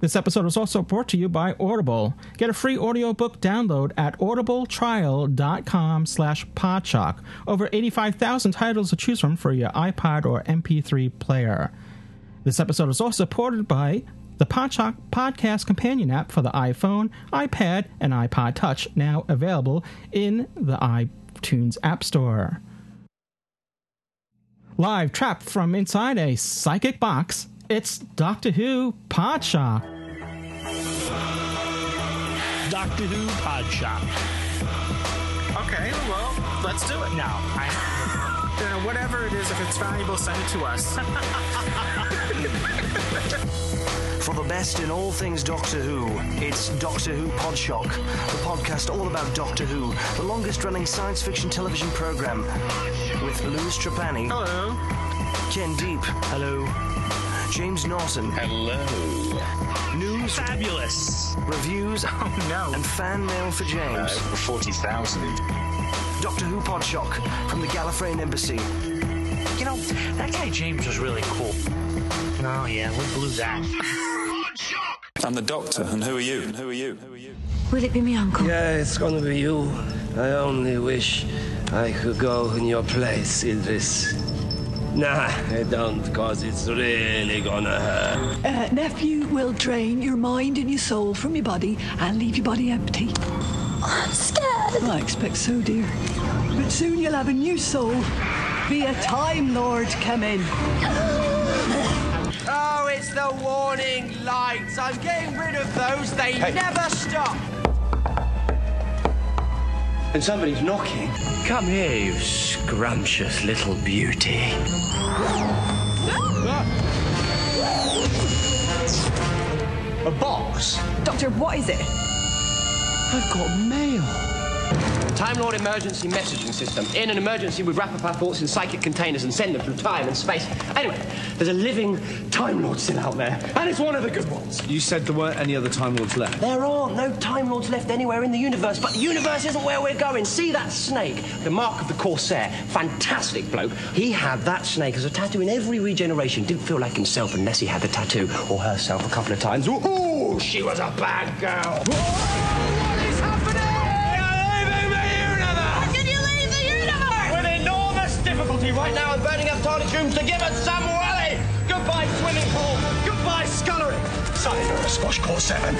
This episode is also brought to you by Audible. Get a free audiobook download at audibletrial.com slash podshock. Over 85,000 titles to choose from for your iPod or MP3 player. This episode is also supported by the Podshock Podcast Companion app for the iPhone, iPad, and iPod Touch, now available in the iTunes App Store. Live trapped from inside a psychic box, it's Doctor Who Podshock. Doctor Who Podshock. Okay, well, let's do it. No, I, You know, whatever it is, if it's valuable, send it to us. For the best in all things Doctor Who, it's Doctor Who Podshock, the podcast all about Doctor Who, the longest running science fiction television program. With Louis Trapani, Hello. Ken Deep, hello, James Norton, Hello. news, fabulous. reviews, Oh, no. and fan mail for Uh, James. over 40,000. Doctor Who Podshock from the Gallifreyan Embassy. You know, that guy James was really cool. Oh, yeah, we blew that. I'm the doctor, and who are you? And who are you? Who are you? Will it be me uncle? Yeah, it's gonna be you. I only wish I could go in your place, Idris. Nah, I don't, cause it's really gonna hurt. Uh, nephew will drain your mind and your soul from your body and leave your body empty. I'm scared. I expect so, dear. But soon you'll have a new soul. Be a Time Lord come in. Oh, it's the warning lights. I'm getting rid of those. They never stop. And somebody's knocking. Come here, you scrumptious little beauty. A box? Doctor, what is it? I've got mail. Time Lord emergency messaging system. In an emergency, we wrap up our thoughts in psychic containers and send them through time and space. Anyway, there's a living Time Lord still out there, and it's one of the good ones. You said there weren't any other Time Lords left. There aren't no Time Lords left anywhere in the universe, but the universe isn't where we're going. See that snake? The mark of the Corsair. Fantastic bloke. He had that snake as a tattoo in every regeneration. Didn't feel like himself unless he had the tattoo, or herself a couple of times. Ooh, she was a bad girl. what is happening? Did you leave the universe? With enormous difficulty right now, I'm burning up toilet rooms to give us some welly. Goodbye, swimming pool. Goodbye, scullery. Sayonara, Squash Core 7.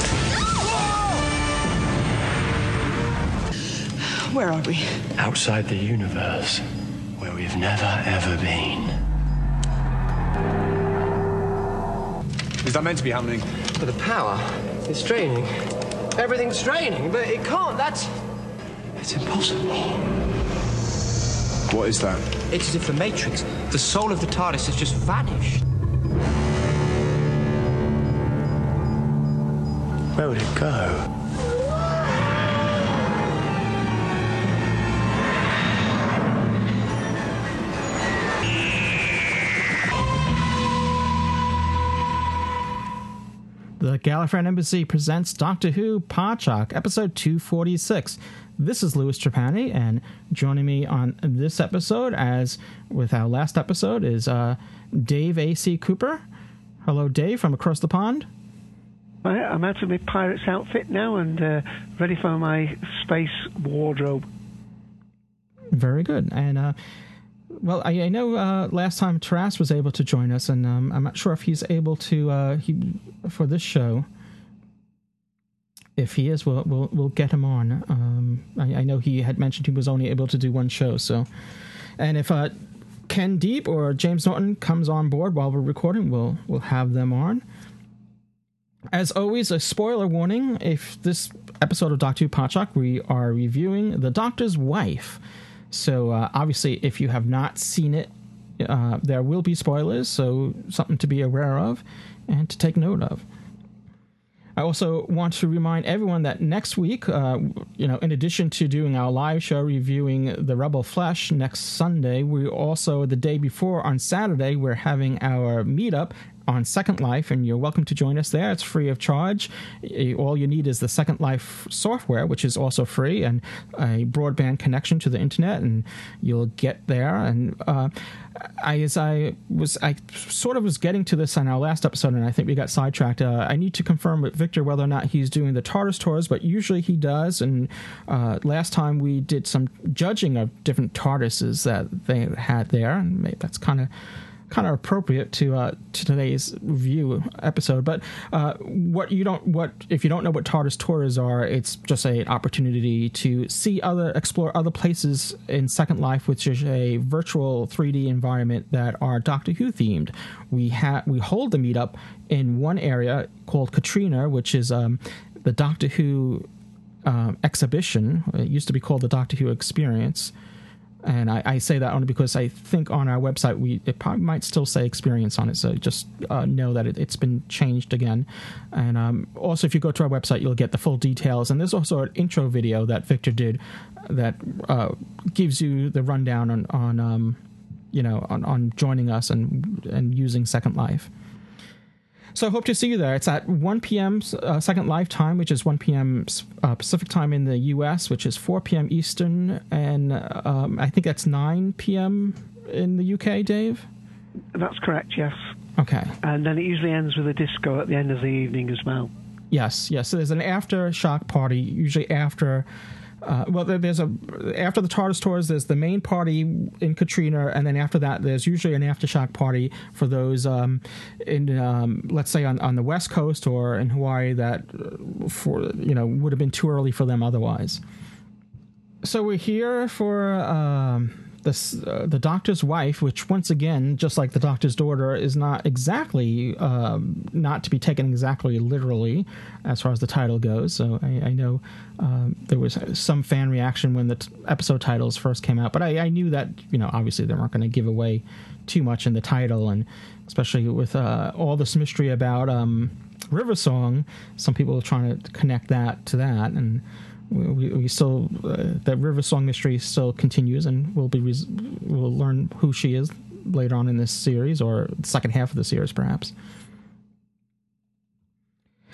Where are we? Outside the universe, where we've never ever been. Is that meant to be happening? But the power is draining. Everything's draining, but it can't. That's. It's impossible. What is that? It's as if the Matrix, the soul of the TARDIS, has just vanished. Where would it go? The Gallifreyan Embassy presents Doctor Who Podshock, episode 246. This is Louis Trapani, and joining me on this episode, as with our last episode, is uh, Dave A.C. Cooper. Hello, Dave, from across the pond. I- I'm out of my pirate's outfit now and uh, ready for my space wardrobe. Very good. And, uh, well, I, I know uh, last time Taras was able to join us, and um, I'm not sure if he's able to, uh, he, for this show. If he is, we'll we'll, we'll get him on. Um, I, I know he had mentioned he was only able to do one show, so. And if uh, Ken Deep or James Norton comes on board while we're recording, we'll we'll have them on. As always, a spoiler warning: if this episode of Doctor Podshock, we are reviewing The Doctor's Wife. So uh, obviously, if you have not seen it, uh, there will be spoilers. So something to be aware of and to take note of. I also want to remind everyone that next week, uh, you know, in addition to doing our live show reviewing the Rebel Flesh next Sunday, we also the day before on Saturday we're having our meetup on Second Life, and you're welcome to join us there. It's free of charge. All you need is the Second Life software, which is also free, and a broadband connection to the internet, and you'll get there. And uh, I, as I was, I sort of was getting to this on our last episode, and I think we got sidetracked. Uh, I need to confirm with Victor whether or not he's doing the TARDIS tours, but usually he does. And uh, last time we did some judging of different TARDISes that they had there, and that's kind of kind of appropriate to uh, to today's review episode. But uh, what you don't what if you don't know what TARDIS tours are, it's just an opportunity to see other explore other places in Second Life, which is a virtual 3D environment that are Doctor Who themed. We have we hold the meetup in one area called Katrina, which is um, the Doctor Who um, exhibition. It used to be called the Doctor Who Experience and I, I, say that only because I think on our website we it probably might still say experience on it. So just uh, know that it, has been changed again. And um, also, if you go to our website, you'll get the full details. And there's also an intro video that Victor did that uh, gives you the rundown on on um, you know on, on joining us and and using Second Life. So I hope to see you there. It's at 1 p.m. Uh, Second Life time, which is 1 p.m. Uh, Pacific time in the U.S., which is 4 p.m. Eastern, and um, I think that's 9 p.m. in the U.K. Dave. That's correct. Yes. Okay. And then it usually ends with a disco at the end of the evening as well. Yes. Yes. So there's an aftershock party usually after uh, well, there's a after the TARDIS tours, there's the main party in Katrina, and then after that, there's usually an aftershock party for those um, in, um, let's say, on, on the West Coast or in Hawaii that uh, for you know would have been too early for them otherwise. So we're here for. Um, the, uh, the doctor's wife, which once again, just like the doctor's daughter, is not exactly um, not to be taken exactly literally as far as the title goes. So I, I know um, there was some fan reaction when the t- episode titles first came out, but I, I, knew that you know obviously they weren't going to give away too much in the title, and especially with uh, all this mystery about um, River Song, some people are trying to connect that to that and we, we still uh, that River Song mystery still continues, and we'll be res- we'll learn who she is later on in this series or the second half of the series, perhaps.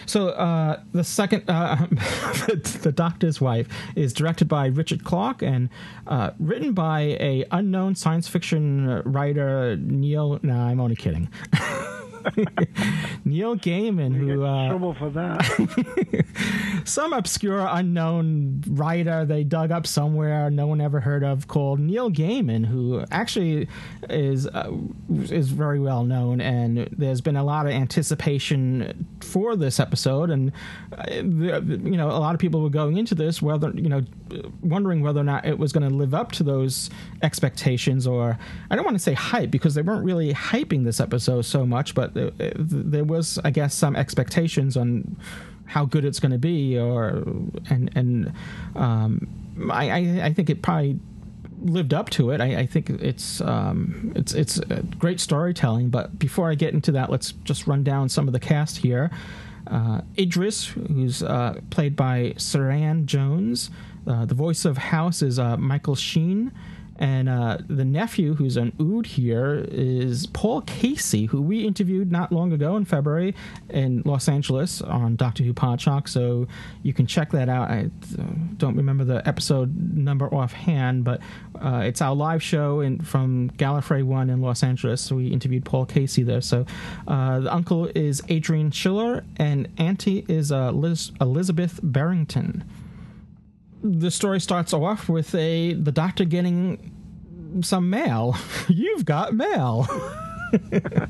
So uh, the second, uh, the, the, Doctor's Wife, is directed by Richard Clark and uh, written by a unknown science fiction writer Neil. No, nah, I'm only kidding. Neil Gaiman, who uh, trouble for that. some obscure unknown writer they dug up somewhere, no one ever heard of, called Neil Gaiman, who actually is uh, is very well known, and there's been a lot of anticipation for this episode, and uh, you know a lot of people were going into this whether you know wondering whether or not it was going to live up to those expectations, or I don't want to say hype because they weren't really hyping this episode so much, but there was, I guess, some expectations on how good it's going to be, or and and um, I, I think it probably lived up to it. I, I think it's um, it's it's great storytelling. But before I get into that, let's just run down some of the cast here. Uh, Idris, who's uh, played by Suranne Jones. Uh, the voice of House is uh, Michael Sheen. And uh, the nephew, who's an Ood here, is Paul Kasey, who we interviewed not long ago in February in Los Angeles on Doctor Who Podshock. So you can check that out. I don't remember the episode number offhand, but uh, it's our live show in, from Gallifrey One in Los Angeles. So we interviewed Paul Kasey there. So uh, the uncle is Adrian Schiller, and auntie is uh, Liz, Elizabeth Barrington the story starts off with a the doctor getting some mail. You've got mail.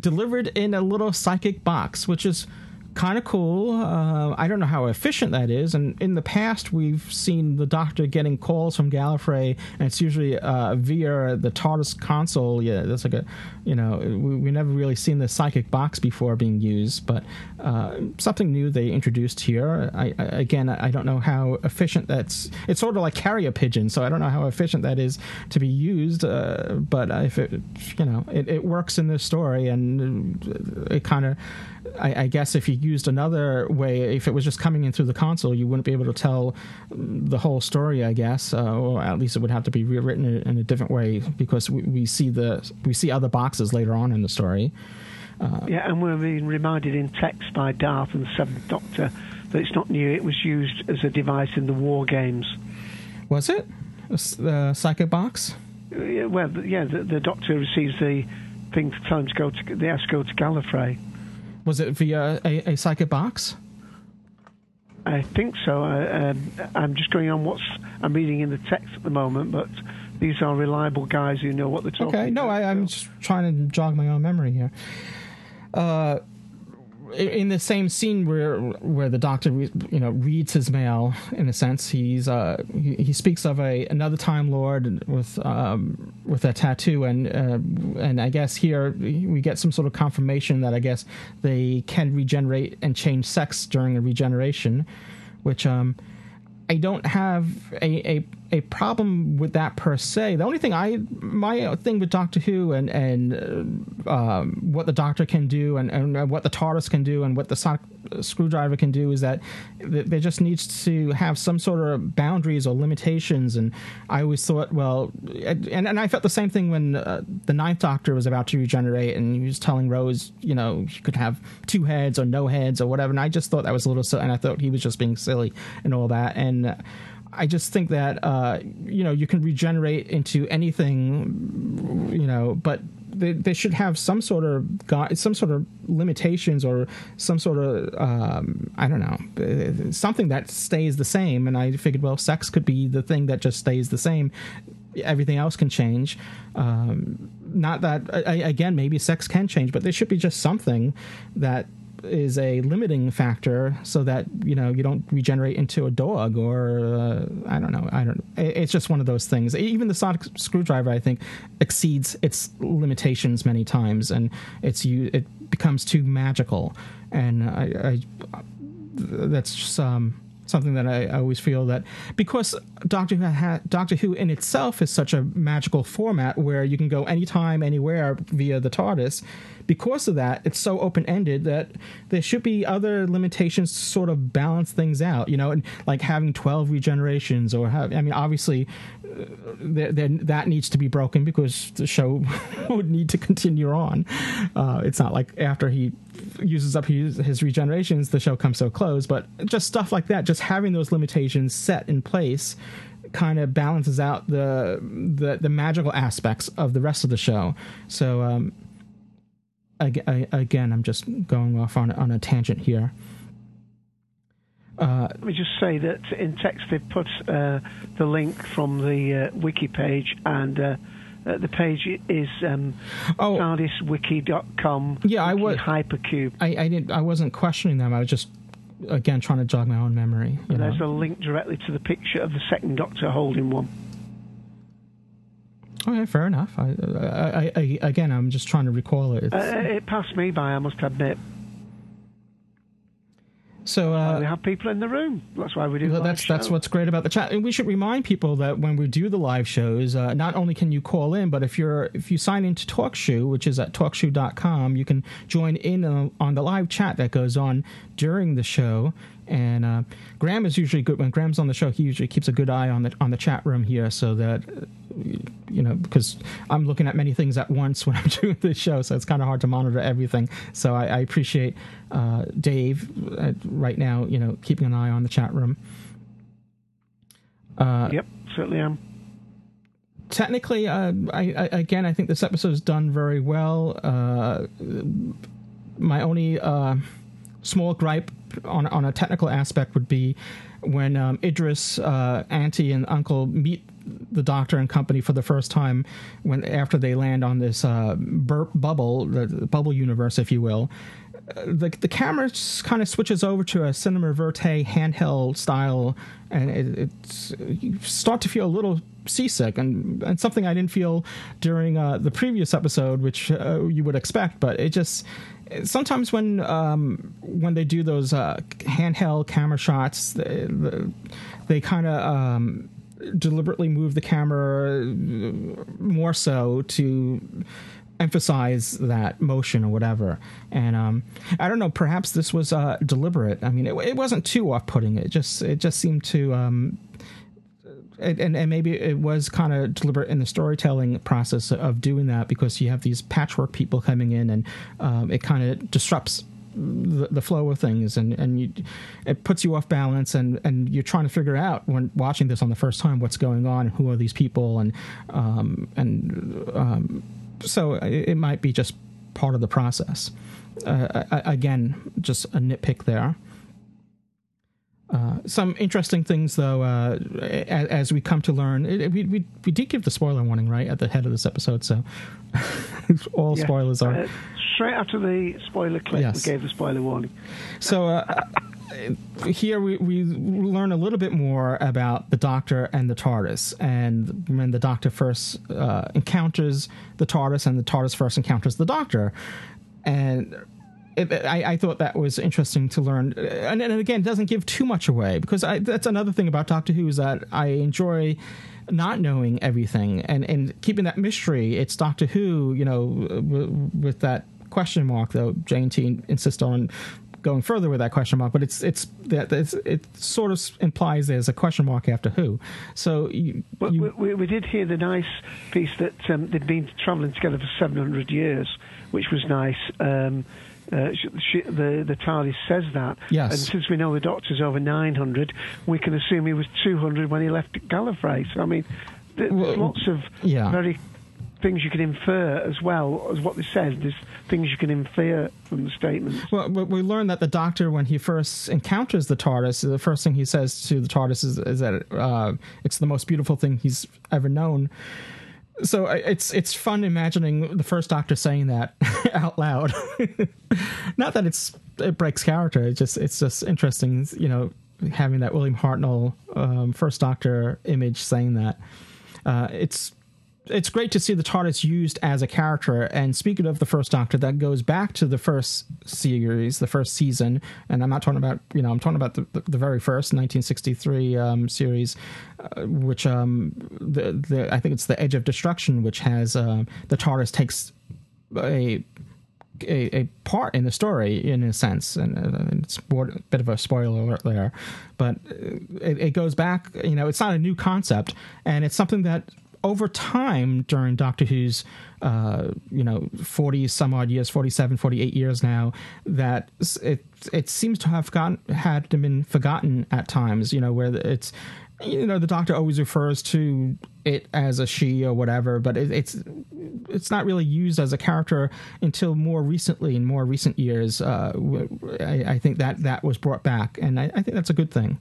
delivered in a little psychic box, which is kind of cool. Uh, I don't know how efficient that is. And in the past, we've seen the Doctor getting calls from Gallifrey, and it's usually uh, via the TARDIS console. Yeah, that's like a, you know, we, we never really seen the psychic box before being used, but uh, something new they introduced here. I, I, again, I don't know how efficient that's. It's sort of like carrier pigeon, so I don't know how efficient that is to be used. Uh, but if it, you know, it, it works in this story, and it kind of I, I, guess if you used another way, if it was just coming in through the console, you wouldn't be able to tell the whole story. I guess, uh, or at least it would have to be rewritten in, a different way because we, we see the we see other boxes later on in the story. Uh, yeah, and we're being reminded in text by Darth and the Seventh Doctor that it's not new. It was used as a device in the war games. Was it the psychic box? Yeah, well, yeah. The, the Doctor receives the thing to tell him to go to. They have to go to Gallifrey. Was it via a, a psychic box? I think so. I, um, I'm just going on what's I'm reading in the text at the moment, but these are reliable guys who know what they're talking. About. Okay, no, I, am just trying to jog my own memory here. Uh, in the same scene where where the doctor you know reads his mail in a sense he's uh he, he speaks of a another time lord with um with a tattoo and uh, and I guess here we get some sort of confirmation that I guess they can regenerate and change sex during a regeneration which um I don't have a, a a problem with that per se. The only thing I my thing with Doctor Who and and uh, um, what the Doctor can do and, and what the TARDIS can do and what the sonic screwdriver can do is that there just needs to have some sort of boundaries or limitations. And I always thought, well, and and I felt the same thing when uh, the Ninth Doctor was about to regenerate and he was telling Rose, you know, she could have two heads or no heads or whatever. And I just thought that was a little silly, and I thought he was just being silly and all that. And I just think that uh, you know you can regenerate into anything, you know, but they, they should have some sort of some sort of limitations or some sort of um, I don't know something that stays the same. And I figured, well, sex could be the thing that just stays the same. Everything else can change. Um, not that again, maybe sex can change, but there should be just something that is a limiting factor so that you know you don't regenerate into a dog or uh, I don't know I don't it's just one of those things. Even the sonic screwdriver I think exceeds its limitations many times and it's you it becomes too magical. And I, I that's just um something that I, I, always feel that because Doctor Who, ha- Doctor Who in itself is such a magical format where you can go anytime, anywhere via the TARDIS, because of that, it's so open ended that there should be other limitations to sort of balance things out, you know, and like having 12 regenerations or have, I mean, obviously uh, that needs to be broken because the show would need to continue on. Uh, it's not like after he uses up his, his regenerations, the show comes so close, but just stuff like that, just having those limitations set in place kind of balances out the, the the magical aspects of the rest of the show. So um, again, I'm just going off on on a tangent here. Uh, Let me just say that in text they've put uh, the link from the uh, wiki page, and uh, uh, the page is um, oh, TARDISwiki.com. Yeah, I was hypercube. I, I didn't. I wasn't questioning them. I was just again trying to jog my own memory. there's know? a link directly to the picture of the second Doctor holding one. Okay, fair enough. I, I, I, again, I'm just trying to recall it. Uh, it passed me by, I must admit. So uh, we have people in the room. That's why we do. Well, that's that's what's great about the chat. And we should remind people that when we do the live shows, uh, not only can you call in, but if you're if you sign into TalkShoe, which is at talkshoe.com, you can join in on, on the live chat that goes on during the show. And uh, Graham is usually good when Graham's on the show. He usually keeps a good eye on the on the chat room here, so that you know because I'm looking at many things at once when I'm doing this show, so it's kind of hard to monitor everything. So I, I appreciate uh, Dave uh, right now, you know, keeping an eye on the chat room. Uh, yep, certainly am. Technically, uh, I, I, again, I think this episode is done very well. Uh, my only uh, small gripe on on a technical aspect would be when um, Idris, uh, auntie, and uncle meet the doctor and company for the first time when after they land on this uh, burp bubble, the, the bubble universe, if you will. The, the camera kind of switches over to a cinema verte handheld style, and it, it's you start to feel a little seasick, and, and something I didn't feel during uh, the previous episode, which uh, you would expect. But it just sometimes when um, when they do those uh, handheld camera shots, they, they kind of um, deliberately move the camera more so to emphasize that motion or whatever. And um, I don't know, perhaps this was uh, deliberate. I mean, it, it wasn't too off-putting. It just it just seemed to. And, and maybe it was kind of deliberate in the storytelling process of doing that because you have these patchwork people coming in and um, it kind of disrupts the, the, flow of things and and you, it puts you off balance and and you're trying to figure out when watching this on the first time what's going on and who are these people and um, and um, so it, might be just part of the process. Uh, again, just a nitpick there. Uh, some interesting things, though, uh, as, as, we come to learn. It, we, we, we did give the spoiler warning right at the head of this episode, so all yeah. spoilers are uh, straight after the spoiler clip. Yes. We gave the spoiler warning. So uh, here we, we learn a little bit more about the Doctor and the TARDIS, and when the Doctor first uh, encounters the TARDIS, and the TARDIS first encounters the Doctor, and I, I, thought that was interesting to learn, and, and again, it doesn't give too much away because I, that's another thing about Doctor Who is that I enjoy not knowing everything and and keeping that mystery. It's Doctor Who, you know, w- with that question mark though. Jane T insists on going further with that question mark, but it's it's that it's, it sort of implies there's a question mark after who. So you, well, you, we, we, did hear the nice piece that um, they'd been travelling together for 700 years, which was nice. Um, uh, she, the the TARDIS says that. Yes. And since we know the Doctor's over 900, we can assume he was 200 when he left Gallifrey. So I mean, there's well, lots of yeah. very things you can infer as well as what this says. There's things you can infer from the statements. Well, we learn that the Doctor, when he first encounters the TARDIS, the first thing he says to the TARDIS is, is that uh, it's the most beautiful thing he's ever known. So it's it's fun imagining the first Doctor saying that out loud. Not that it's it breaks character. It's just it's just interesting, you know, having that William Hartnell um, first Doctor image saying that. Uh, it's it's great to see the TARDIS used as a character. And speaking of the first Doctor, that goes back to the first series, the first season. And I'm not talking about, you know, I'm talking about the, the, the very first 1963 um, series, uh, which um, the, the I think it's the Edge of Destruction, which has uh, the TARDIS takes a a, a, part in the story in a sense, and, uh, it's a bit of a spoiler alert there, but it, it, goes back. You know, it's not a new concept, and it's something that over time during Doctor Who's, uh, you know, 40 some odd years, 47, 48 years now, that it it seems to have gotten, had been forgotten at times, you know, where it's, you know, the Doctor always refers to it as a she or whatever, but it, it's it's not really used as a character until more recently, in more recent years. Uh, I, I, think that that was brought back, and I, I think that's a good thing.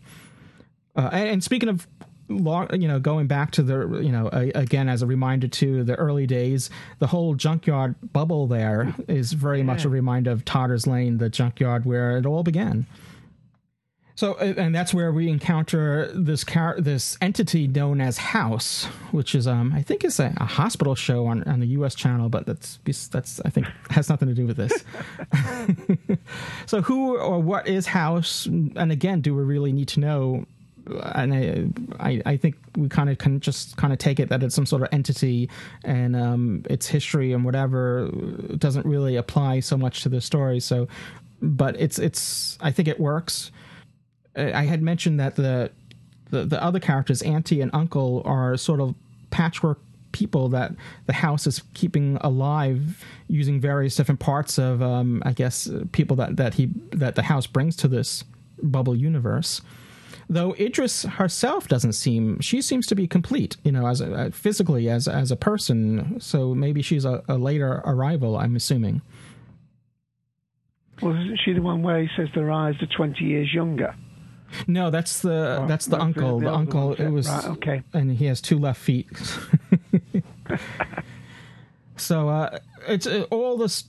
Uh, and, and speaking of you know, going back to the, you know, again as a reminder to the early days, the whole junkyard bubble there is very yeah. much a reminder of Totter's Lane, the junkyard where it all began. So, and that's where we encounter this car, this entity known as House, which is, um, I think, is a, a, hospital show on, on the U.S. channel, but that's that's I think has nothing to do with this. so, who or what is House? And again, do we really need to know? And I, I, think we kind of can just kind of take it that it's some sort of entity and um, its history and whatever doesn't really apply so much to the story. So, but it's it's I think it works. I had mentioned that the the, the other characters, auntie and uncle, are sort of patchwork people that the house is keeping alive using various different parts of um, I guess people that that he that the house brings to this bubble universe though Idris herself doesn't seem she seems to be complete, you know, as a, physically as as a person. So maybe she's a, a later arrival. I'm assuming. Well, isn't she the one where he says their eyes are twenty years younger? No, that's the oh, that's the uncle. The, the uncle. It was right, okay, and he has two left feet. so uh, it's uh, all this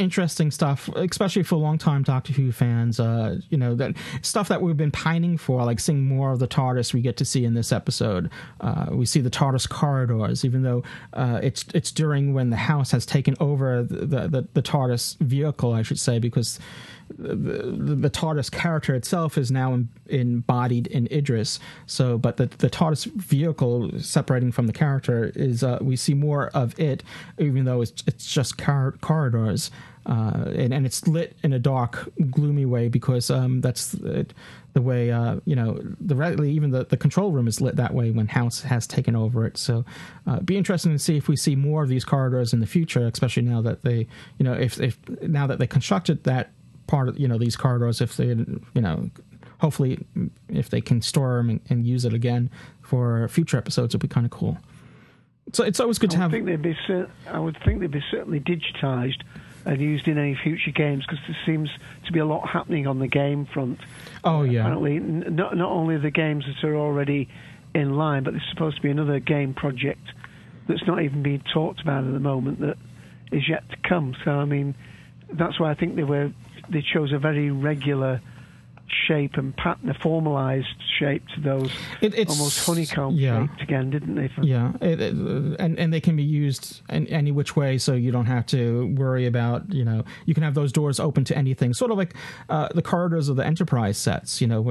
interesting stuff, especially for long-time Doctor Who fans. Uh, you know that stuff that we've been pining for, like seeing more of the TARDIS. We get to see in this episode. Uh, we see the TARDIS corridors, even though uh, it's it's during when the House has taken over the, the the, the TARDIS vehicle, I should say, because the, the TARDIS character itself is now in, embodied in Idris. So, but the the TARDIS vehicle separating from the character is uh, we see more of it, even though it's it's just car- corridors. Uh, and, and it's lit in a dark, gloomy way because um, that's it, the way uh, you know the even the, the control room is lit that way when House has taken over it. So, uh, be interesting to see if we see more of these corridors in the future, especially now that they you know if if now that they constructed that part of you know these corridors if they you know hopefully if they can store them and, and use it again for future episodes it'll be kind of cool so it's always good I to have think they'd be I would think they'd be certainly digitized and used in any future games? Because there seems to be a lot happening on the game front. Oh yeah. Apparently not not only the games that are already in line but there's supposed to be another game project that's not even being talked about at the moment that is yet to come. So I mean that's why I think they were they chose a very regular shape and pattern, a formalized shape to those it, it's, almost honeycomb yeah. shaped again, didn't they? yeah, it, it, and and they can be used in any which way, so you don't have to worry about you know you can have those doors open to anything, sort of like uh, the corridors of the Enterprise sets. You know,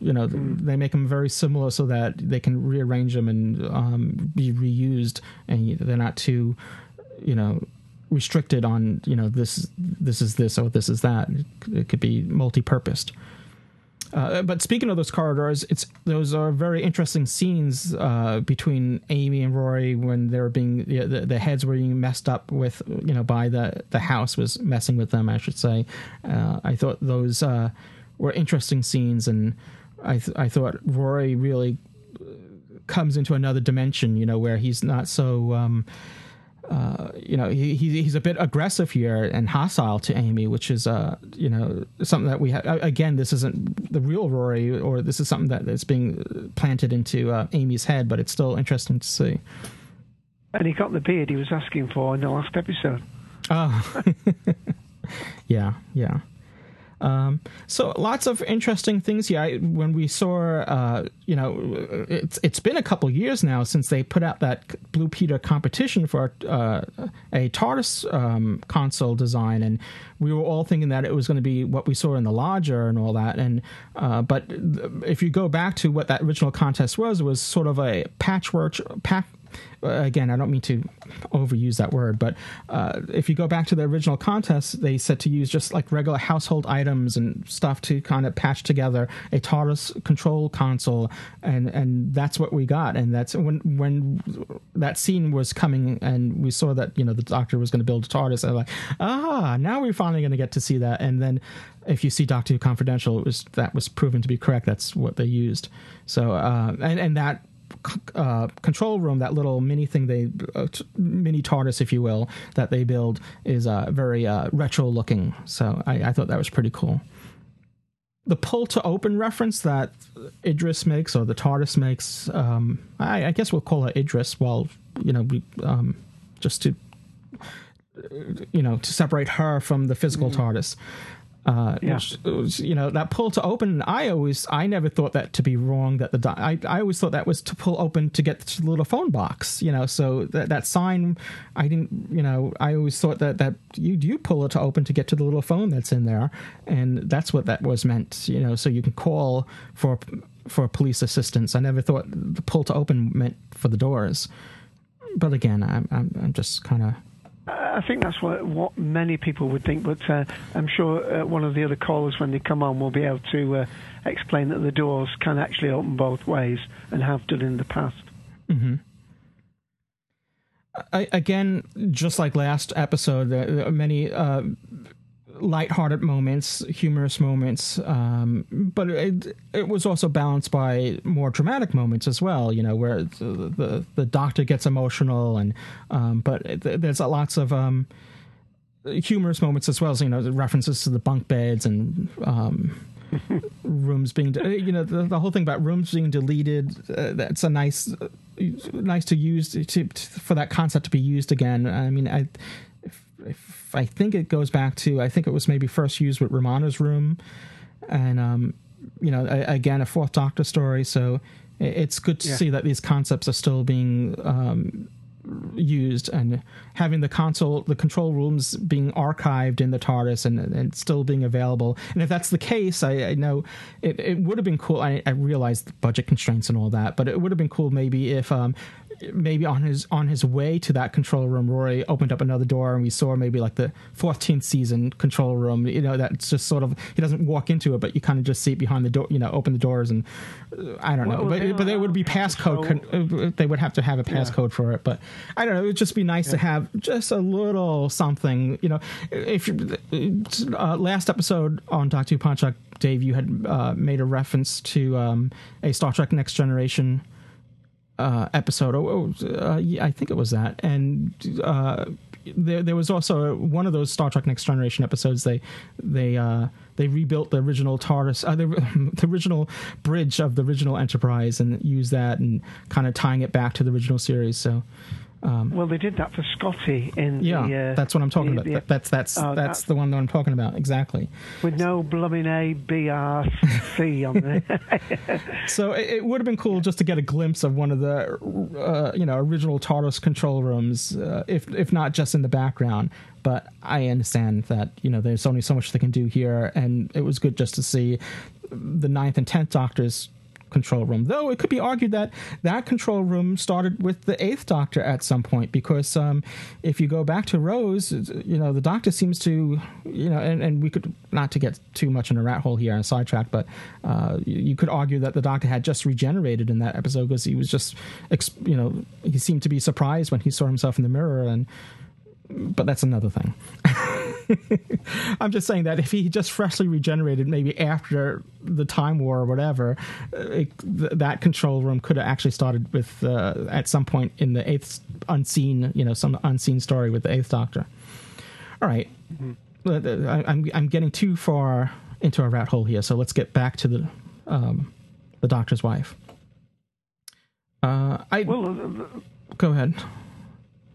you know mm. they make them very similar so that they can rearrange them and um, be reused, and they're not too you know restricted on you know this this is this or this is that. It could be multi-purposed. Uh, but speaking of those corridors, it's those are very interesting scenes uh, between Amy and Rory when they're being the, the, heads were being messed up with, you know, by the the house was messing with them. I should say. Uh, I thought those uh, were interesting scenes, and I th- I thought Rory really comes into another dimension, you know, where he's not so. Um, uh, you know, he, he's a bit aggressive here and hostile to Amy, which is, uh, you know, something that we have. Again, this isn't the real Rory, or this is something that is being planted into uh, Amy's head, but it's still interesting to see. And he got the beard he was asking for in the last episode. Oh, yeah, yeah. Um, so lots of interesting things here. I, when we saw, uh, you know, it's it's been a couple years now since they put out that Blue Peter competition for uh, a TARDIS um, console design, and we were all thinking that it was going to be what we saw in the lodger and all that. And uh, but if you go back to what that original contest was, it was sort of a patchwork pack again, I don't mean to overuse that word, but uh, if you go back to the original contest, they said to use just like regular household items and stuff to kind of patch together a TARDIS control console, and and that's what we got. And that's when when that scene was coming, and we saw that you know the Doctor was going to build a TARDIS. I'm like, ah, now we're finally going to get to see that. And then if you see Doctor Who Confidential, it was that was proven to be correct. That's what they used. So uh, and and that uh, control room, that little mini thing they, uh, t- mini TARDIS, if you will, that they build is uh, very uh, retro looking. So I, I, thought that was pretty cool. The pull to open reference that Idris makes or the TARDIS makes, um, I, I, guess we'll call it Idris. Well, you know, we, um, just to you know to separate her from the physical mm. TARDIS. Uh, yeah. Which, you know that pull to open. I always, I never thought that to be wrong. That the I, I always thought that was to pull open to get to the little phone box. You know, so that that sign, I didn't. You know, I always thought that that you you pull it to open to get to the little phone that's in there, and that's what that was meant. You know, so you can call for for police assistance. I never thought the pull to open meant for the doors. But again, I'm I'm, I'm just kind of I think that's what, what many people would think, but uh, I'm sure uh, one of the other callers, when they come on, will be able to uh, explain that the doors can actually open both ways and have done in the past. Mm-hmm. I, again, just like last episode, there many uh, lighthearted moments, humorous moments, um, but it, it was also balanced by more dramatic moments as well. You know, where the the, the doctor gets emotional, and um, but it, there's lots of um, humorous moments as well. as you know, the references to the bunk beds and. Um, rooms being, de- you know, the, the, whole thing about rooms being deleted. Uh, that's a nice, uh, nice to use to, to, for that concept to be used again. I mean, I, if I think it goes back to I think it was maybe first used with Romana's room, and um, you know a, again a Fourth Doctor story. So it's good to yeah. see that these concepts are still being um, used and having the console, the control rooms being archived in the TARDIS and, and still being available. And if that's the case, I, I know it, it would have been cool. I, I realize the budget constraints and all that, but it would have been cool maybe if um, maybe on his on his way to that control room, Rory opened up another door and we saw maybe like the 14th season control room. You know, that's just sort of he doesn't walk into it, but you kind of just see it behind the door. You know, open the doors and uh, I don't know, well, but they, but there would be passcode. Con- uh, they would have to have a passcode yeah. for it, but I don't know. It would just be nice yeah. to have just a little something. You know, if uh, last episode on Doctor Who Dave, you had uh, made a reference to um, a Star Trek Next Generation uh, episode. Oh, uh, I think it was that. And uh, there, there was also one of those Star Trek Next Generation episodes. They they uh, they rebuilt the original TARDIS, uh, the, the, original bridge of the original Enterprise, and used that and kind of tying it back to the original series. So um, well, they did that for Scotty in yeah, the, uh, that's what I'm talking the, about. The, that's that's oh, that's the one that I'm talking about exactly. With no blooming A B R C on there. so it, it, would have been cool just to get a glimpse of one of the uh, you know original TARDIS control rooms, uh, if if not just in the background. But I understand that you know there's only so much they can do here, and it was good just to see the ninth and tenth Doctors control room. Though it could be argued that that control room started with the Eighth Doctor at some point, because um, if you go back to Rose, you know the Doctor seems to, you know, and, and we could not to get too much in a rat hole here and sidetrack, but uh, you could argue that the Doctor had just regenerated in that episode because he was just, you know, he seemed to be surprised when he saw himself in the mirror and but that's another thing. I'm just saying that if he just freshly regenerated, maybe after the Time War or whatever, uh, it, th- that control room could have actually started with uh, at some point in the eighth unseen, you know, some unseen story with the Eighth Doctor. All right. mm-hmm. Uh, I, I'm I'm getting too far into a rat hole here, so let's get back to the um, the Doctor's wife. Uh, I well, uh, go ahead.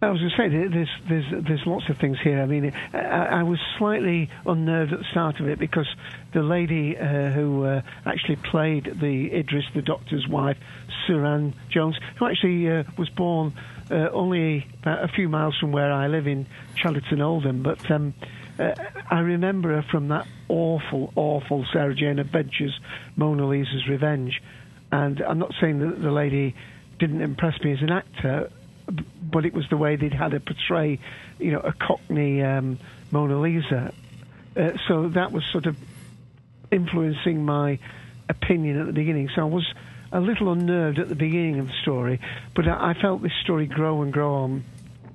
I was going to say there's there's there's lots of things here. I mean, I, I was slightly unnerved at the start of it because the lady uh, who uh, actually played the Idris, the doctor's wife, Suranne Jones, who actually uh, was born uh, only a few miles from where I live in Chadderton Oldham, but um, uh, I remember her from that awful, awful Sarah Jane Adventures, Mona Lisa's Revenge, and I'm not saying that the lady didn't impress me as an actor but it was the way they'd had to portray, you know, a Cockney um, Mona Lisa. Uh, so that was sort of influencing my opinion at the beginning. So I was a little unnerved at the beginning of the story, but I, I felt this story grow and grow on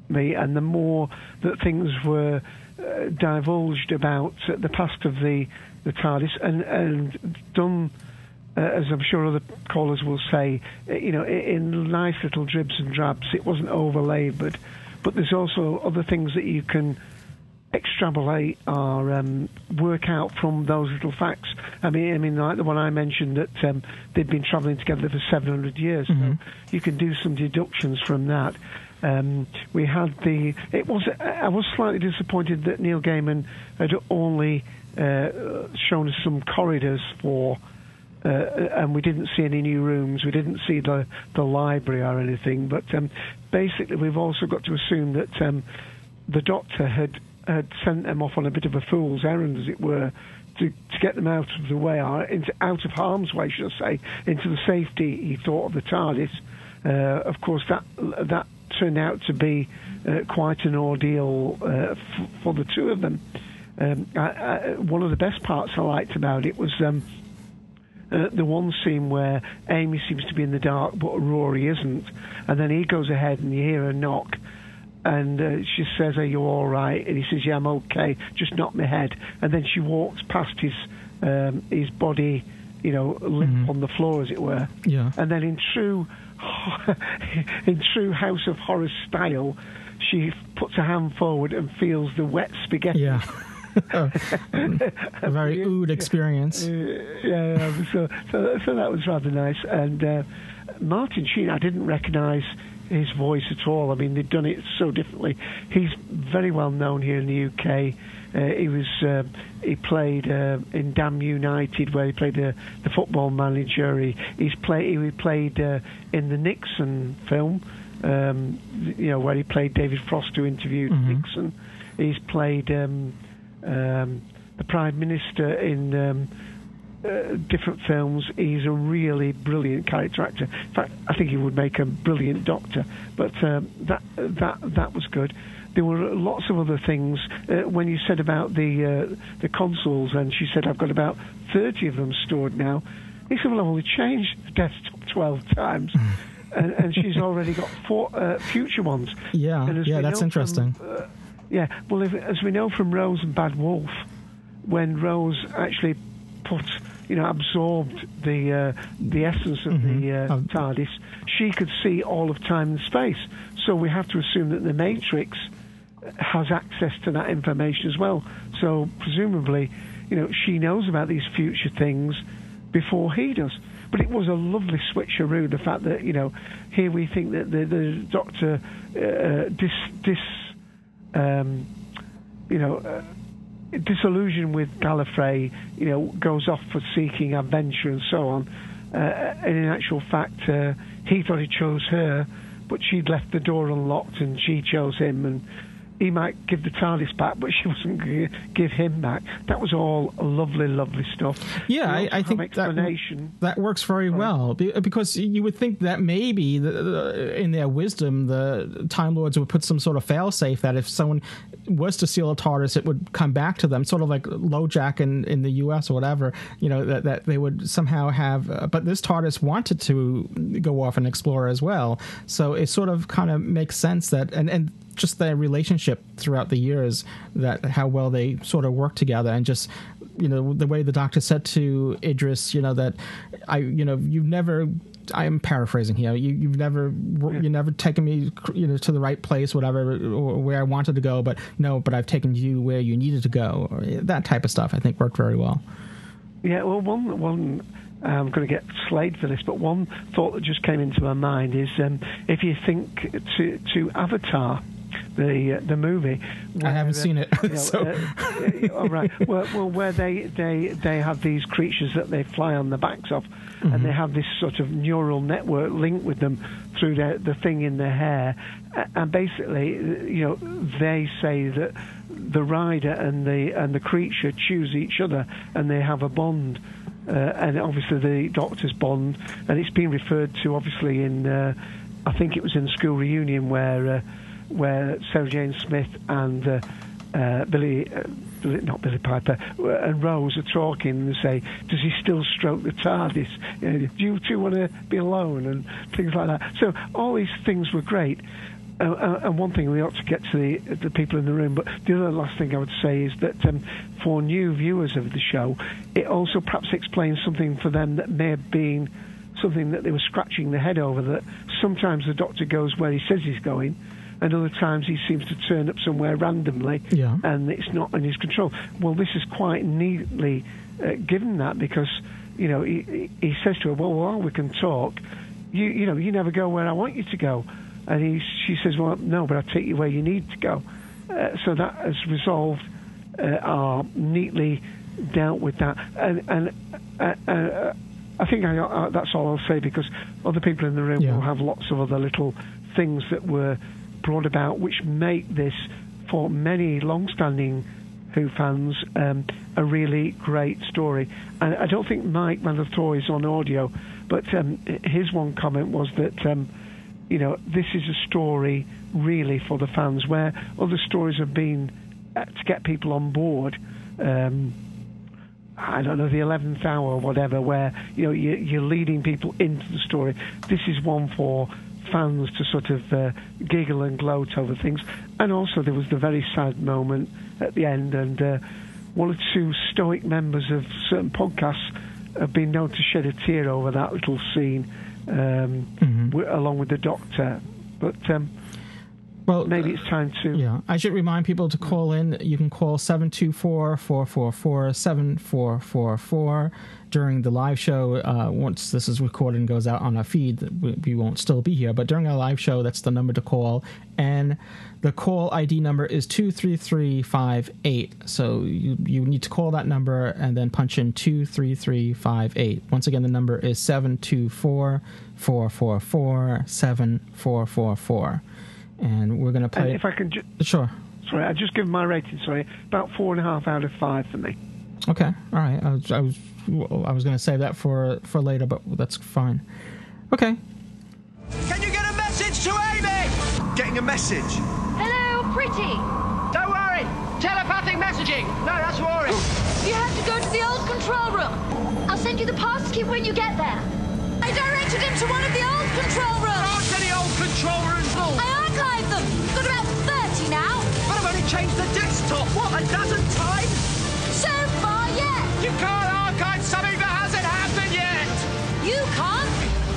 me, and the more that things were uh, divulged about the past of the the TARDIS and and done uh, as I'm sure other callers will say, uh, you know, in nice little dribs and drabs. It wasn't overlaid, but but there's also other things that you can extrapolate or um, work out from those little facts. I mean, I mean, like the one I mentioned that um, they've been travelling together for 700 years. Mm-hmm. So you can do some deductions from that. Um, we had the. It was. I was slightly disappointed that Neil Gaiman had only uh, shown us some corridors for uh, and we didn't see any new rooms. We didn't see the the library or anything. But um, basically, we've also got to assume that um, the doctor had had sent them off on a bit of a fool's errand, as it were, to, to get them out of the way, or into, out of harm's way, should I say, into the safety he thought of the TARDIS. Uh, of course, that that turned out to be uh, quite an ordeal uh, f- for the two of them. Um, I, I, one of the best parts I liked about it was um, uh, the one scene where Amy seems to be in the dark, but Rory isn't, and then he goes ahead and you hear a knock, and uh, she says, "Are you all right?" And he says, "Yeah, I'm okay. Just knock my head." And then she walks past his um, his body, you know, limp mm-hmm. on the floor, as it were. Yeah. And then in true in true House of Horror style, she puts her hand forward and feels the wet spaghetti. Yeah. a very ood experience. Uh, yeah, so, so, so that was rather nice. And uh, Martin Sheen, I didn't recognise his voice at all. I mean, they've done it so differently. He's very well known here in the UK. Uh, he was uh, he played uh, in Damned United, where he played the, the football manager. He he's play, he played uh, in the Nixon film, um, you know, where he played David Frost, who interviewed mm-hmm. Nixon. He's played um, um, the Prime Minister in. Um, uh, different films. He's a really brilliant character actor. In fact, I think he would make a brilliant Doctor. But um, that that that was good there were lots of other things. Uh, when you said about the uh, the consoles, and she said, I've got about 30 of them stored now. He said, well, I've only changed the desktop 12 times. and, and, she's already got four uh, future ones. Yeah, yeah, that's interesting. From, uh, yeah, well, if, as we know from Rose and Bad Wolf, when Rose actually put, you know, absorbed the uh, the essence of mm-hmm. the uh, TARDIS, she could see all of time and space. So we have to assume that the Matrix has access to that information as well. So presumably, you know, she knows about these future things before he does. But it was a lovely switcheroo. The fact that you know, here we think that the, the Doctor uh, dis, dis um, you know. Uh, disillusion with Gallifrey, you know, goes off for seeking adventure and so on. Uh, and in actual fact, uh, he thought he chose her, but she'd left the door unlocked and she chose him. And he might give the TARDIS back, but she wasn't going to give him back. That was all lovely, lovely stuff. Yeah, I, I think explanation. That, that works very well because you would think that maybe the, the, in their wisdom, the Time Lords would put some sort of failsafe that if someone was to steal a TARDIS, it would come back to them, sort of like LoJack in, in the U.S. or whatever. You know that, that they would somehow have. Uh, but this TARDIS wanted to go off and explore as well, so it sort of kind of makes sense that and and just their relationship throughout the years that how well they sort of work together and just you know the way the doctor said to Idris you know that I you know you've never I am paraphrasing here. You, you've never, you never taken me, you know, to the right place, whatever, or where I wanted to go. But no, but I've taken you where you needed to go. That type of stuff, I think, worked very well. Yeah, well, one, one. I'm going to get slayed for this, but one thought that just came into my mind is um, if you think to to Avatar, the uh, the movie. I haven't uh, seen it. You know, so. uh, all right. Well, well, where they, they they have these creatures that they fly on the backs of, mm-hmm. and they have this sort of neural network linked with them through the the thing in their hair, and basically, you know, they say that the rider and the and the creature choose each other, and they have a bond. Uh, and obviously the doctor's bond, and it's been referred to obviously in, uh, I think it was in School Reunion where uh, where Sarah Jane Smith and uh, uh, Billie, uh, not Billie Piper, uh, and Rose are talking and say, "Does he still stroke the TARDIS? You know, do you two want to be alone?" and things like that. So all these things were great. Uh, uh, and one thing we ought to get to the the people in the room, but the other last thing I would say is that um, for new viewers of the show, it also perhaps explains something for them that may have been something that they were scratching their head over. That sometimes the doctor goes where he says he's going, and other times he seems to turn up somewhere randomly, yeah. and it's not in his control. Well, this is quite neatly uh, given that because you know he, he says to her, "Well, while we can talk, you you know you never go where I want you to go," and he she says, "Well, no, but I'll take you where you need to go." Uh, so that has resolved uh, are neatly dealt with that, and and. Uh, uh, I think I, uh, that's all I'll say because other people in the room yeah. will have lots of other little things that were brought about, which make this, for many long-standing Who fans, um, a really great story. And I don't think Mike Manathoy is on audio, but um, his one comment was that, um, you know, this is a story really for the fans, where other stories have been uh, to get people on board. Um, I don't know, the 11th hour or whatever, where, you know, you're leading people into the story. This is one for fans to sort of uh, giggle and gloat over things. And also, there was the very sad moment at the end, and uh, one or two stoic members of certain podcasts have been known to shed a tear over that little scene, um, mm-hmm. w- along with the doctor. But um, well, maybe it's time to. Yeah, I should remind people to call in. You can call 724 444 7444 during the live show. Uh, once this is recorded and goes out on our feed, we, we, won't still be here. But during our live show, that's the number to call. And the call ID number is 23358. So you, you need to call that number and then punch in 23358. Once again, the number is 724 444 7444 and we're going to play. And if I can, ju- sure. Sorry, I just give my rating. Sorry, about four and a half out of five for me. Okay, all right. I was I was, I was going to save that for for later, but that's fine. Okay. Can you get a message to Amy? Getting a message. Hello, pretty. Don't worry. Telepathic messaging. No, that's boring. You have to go to the old control room. I'll send you the passkey when you get there. I directed him to one of the old control rooms. There aren't any old control rooms. I archived them. Got about 30 now. But I've only changed the desktop. What, a dozen times? So far, yes. You can't archive something that hasn't happened yet. You can't.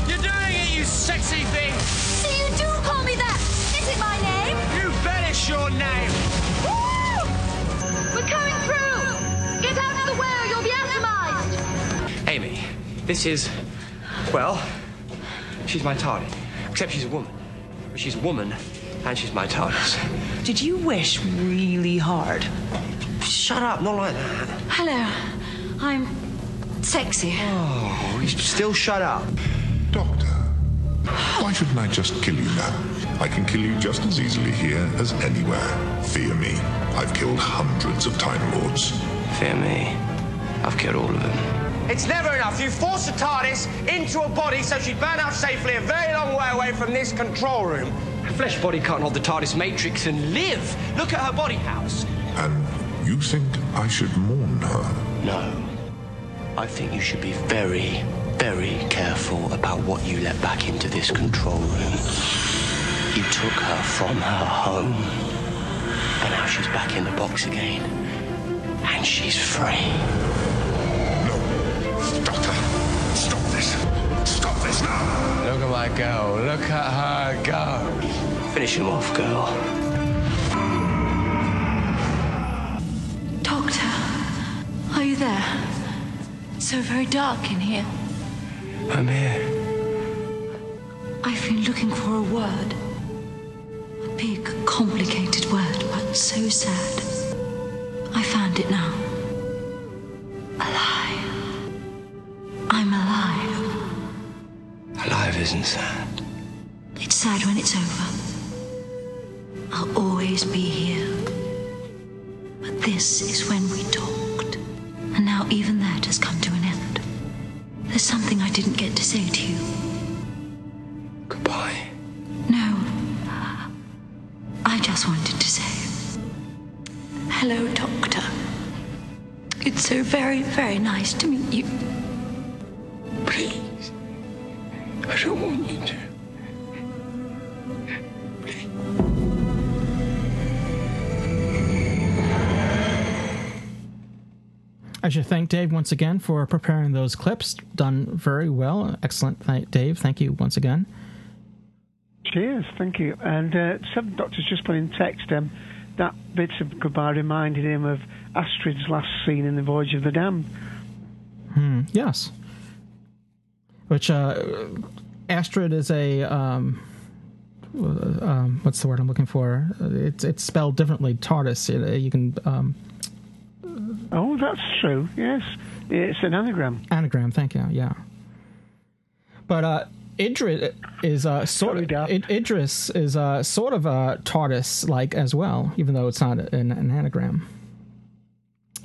You're doing it, you sexy thing. So you do call me that. Is it my name? You bet it's your name. Woo! We're coming through. Get out of the way or you'll be atomized. Amy, this is well, she's my TARDIS. Except she's a woman. But she's a woman, and she's my TARDIS. Did you wish really hard? Shut up, not like that. Hello. I'm sexy. Oh, you still shut up. Doctor, why shouldn't I just kill you now? I can kill you just as easily here as anywhere. Fear me. I've killed hundreds of Time Lords. Fear me. I've killed all of them. It's never enough. You force a TARDIS into a body so she'd burn out safely a very long way away from this control room. A flesh body can't hold the TARDIS matrix and live. Look at her body house. And you think I should mourn her? No. I think you should be very, very careful about what you let back into this control room. You took her from her home, and now she's back in the box again. And she's free. No, Doctor, stop this. Stop this now. Look at my girl. Look at her go. Finish him off, girl. So very dark in here. I'm here. I've been looking for a word. A big, complicated word, but so sad. I found it now. Alive. I'm alive. Alive isn't sad. It's sad when it's over. I'll always be here. But this is when we talked. And now even that has come to an didn't get to say to you. Goodbye. No. I just wanted to say. Hello, Doctor. It's so very, very nice to meet you. Please. I don't want I should thank Dave once again for preparing those clips. Done very well. Excellent, th- Dave. Thank you once again. Cheers, thank you. And uh, Seven Doctors just put in text um, that bit of goodbye reminded him of Astrid's last scene in The Voyage of the Damned. Hmm, yes. Which, uh, Astrid is a. Um, uh, um, what's the word I'm looking for? It's it's spelled differently. TARDIS. You can. Um, oh, that's true. Yes, it's an anagram. Anagram. Thank you. Yeah. But uh, Idris is uh, sort of Id- Idris is uh, sort of a TARDIS like as well, even though it's not an, an anagram.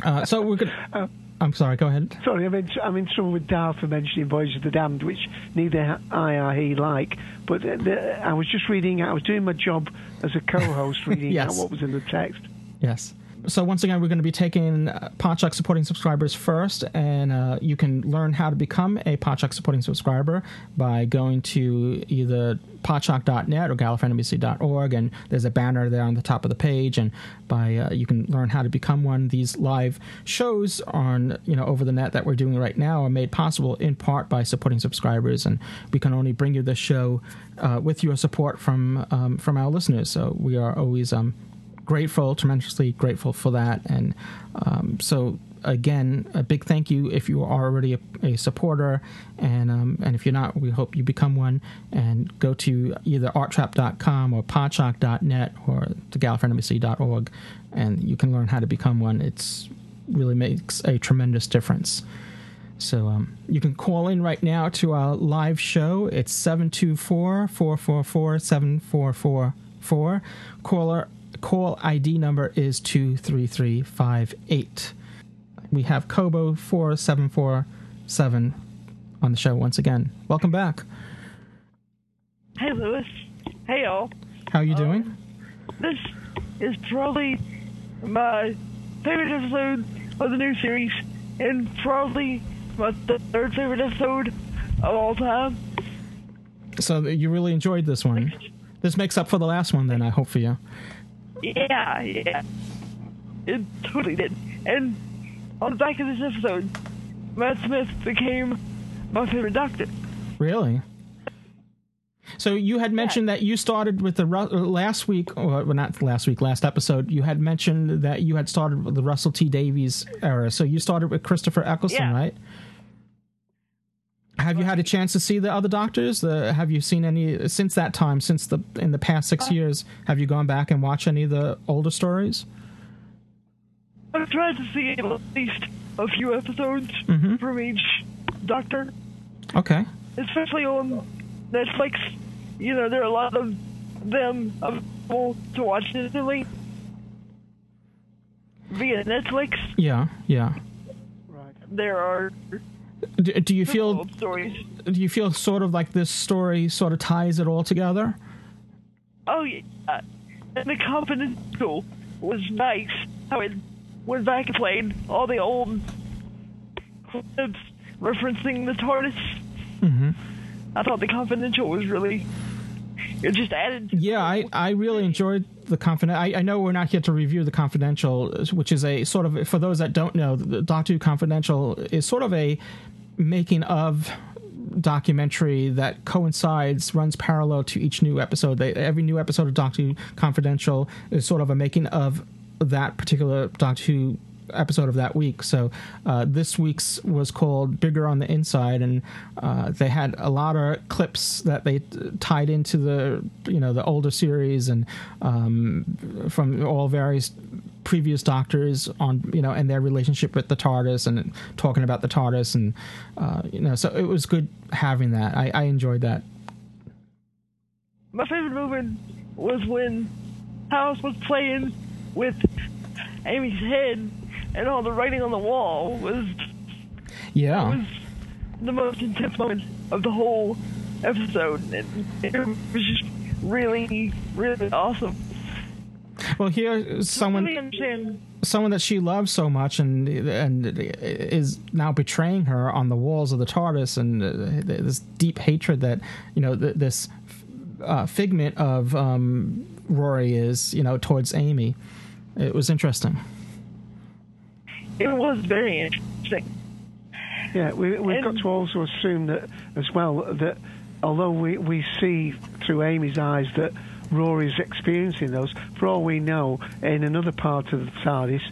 Uh, so we could. Uh, I'm sorry. Go ahead. Sorry, I'm in, I'm in trouble with Dal for mentioning Voyage of the Damned, which neither I or he like. But the, the, I was just reading. I was doing my job as a co-host, reading yes. out what was in the text. Yes. So once again, we're going to be taking uh, Podshock supporting subscribers first, and uh, you can learn how to become a Podshock supporting subscriber by going to either podshock.net or gallifreyanembassy.org, and there's a banner there on the top of the page, and by uh, you can learn how to become one. These live shows on you know over the net that we're doing right now are made possible in part by supporting subscribers, and we can only bring you the show uh, with your support from um, from our listeners. So we are always um, grateful, tremendously grateful for that. And um, so, again, a big thank you if you are already a, a supporter, and um, and if you're not, we hope you become one. And go to either arttrap.com or podshock.net or thegallifreyanembassy.org, and you can learn how to become one. It's really makes a tremendous difference. So um, you can call in right now to our live show. It's 724 444 7444. Caller call ID number is 23358. We have Kobo 4747 on the show once again. Welcome back. Hey, Louis. Hey, y'all. How are you doing? Um, this is probably my favorite episode of the new series, and probably my third favorite episode of all time. So you really enjoyed this one. This makes up for the last one, then. I hope for you. Yeah, yeah. It totally did. And on the back of this episode, Matt Smith became my favorite doctor. Really? So you had mentioned yeah. that you started with the uh, last week, or well, not last week, last episode. You had mentioned that you had started with the Russell T Davies era. So you started with Christopher Eccleston, yeah. right? Have you had a chance to see the other doctors? The, have you seen any since that time? Since the in the past six uh, years, have you gone back and watched any of the older stories? I've tried to see at least a few episodes mm-hmm. from each Doctor. Okay. Especially on Netflix. You know, there are a lot of them available to watch instantly via Netflix. Yeah, yeah. Right. There are do, do you feel stories. do you feel sort of like this story sort of ties it all together? Oh yeah, and the Confidential was nice. How it went back and played all the old clips referencing the TARDIS. Mm-hmm. I thought the Confidential was really it just added. yeah, I, I really enjoyed the confidential. I, I know we're not here to review the confidential, which is a sort of for those that don't know, the Doctor Who Confidential is sort of a making of documentary that coincides runs parallel to each new episode they, every new episode of doctor who confidential is sort of a making of that particular doctor who episode of that week. So uh, this week's was called "Bigger on the Inside," and uh, they had a lot of clips that they tied into the you know the older series and um, from all various previous doctors on you know and their relationship with the TARDIS and talking about the TARDIS and uh, you know so it was good having that. I, I enjoyed that. My favorite moment was when House was playing with Amy's head and all the writing on the wall was yeah was the most intense moment of the whole episode. And it was just really, really awesome. Well, here someone someone that she loves so much and and is now betraying her on the walls of the TARDIS, and uh, this deep hatred that you know this uh, figment of um, Rory is you know towards Amy. It was interesting. It was very interesting. Yeah, we, we've and, got to also assume that as well that although we, we see through Amy's eyes that Rory's experiencing those. For all we know, in another part of the TARDIS,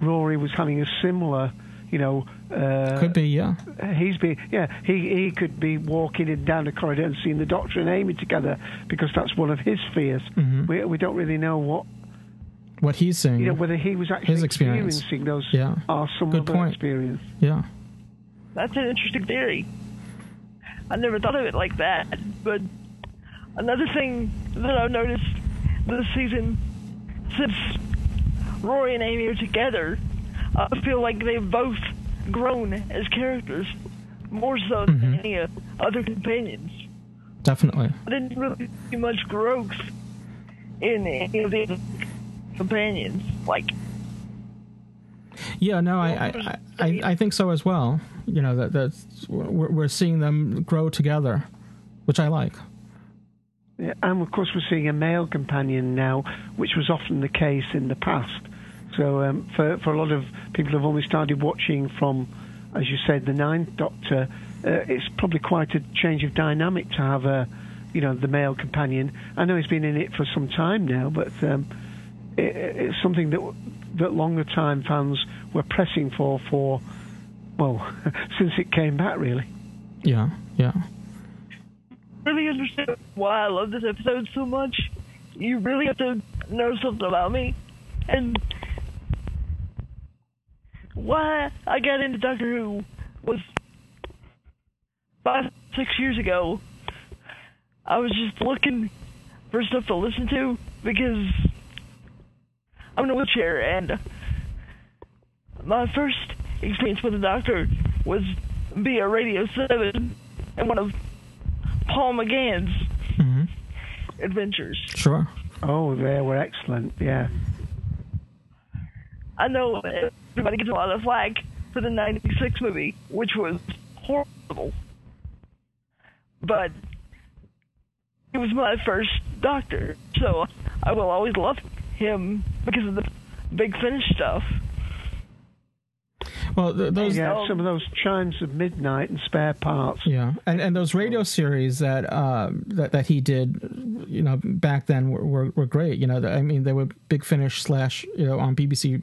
Rory was having a similar, you know. Uh, could be, yeah. He's been, yeah. He he could be walking in down the corridor and seeing the Doctor and Amy together because that's one of his fears. Mm-hmm. We we don't really know what what he's saying. You know whether he was actually his experience. experiencing those yeah. or some Good other point. experience. Yeah. That's an interesting theory. I never thought of it like that, but Another thing that I've noticed this season, since Rory and Amy are together, I feel like they've both grown as characters more so than mm-hmm. any other companions. Definitely. I didn't really see much growth in any of the companions. Like, Yeah, no, I, I, I, I think so as well. You know that that we're, we're seeing them grow together, which I like. And of course, we're seeing a male companion now, which was often the case in the past. So, um, for for a lot of people who've only started watching from, as you said, the Ninth Doctor, uh, it's probably quite a change of dynamic to have a, you know, the male companion. I know he's been in it for some time now, but um, it, it's something that that longer time fans were pressing for for, well, since it came back, really. Yeah, yeah really understand why I love this episode so much. You really have to know something about me. And why I got into Doctor Who was five, six years ago. I was just looking for stuff to listen to because I'm in a wheelchair and my first experience with the doctor was via Radio 7 and one of Paul McGann's mm-hmm. adventures. Sure. Oh, they were excellent. Yeah. I know everybody gets a lot of flack for the '96 movie, which was horrible, but he was my first Doctor, so I will always love him because of the Big Finish stuff. Well, th- those yeah, some of those chimes of midnight and spare parts. Yeah, and and those radio series that uh, that that he did, you know, back then were were, were great. You know, I mean, they were Big Finish slash you know on BBC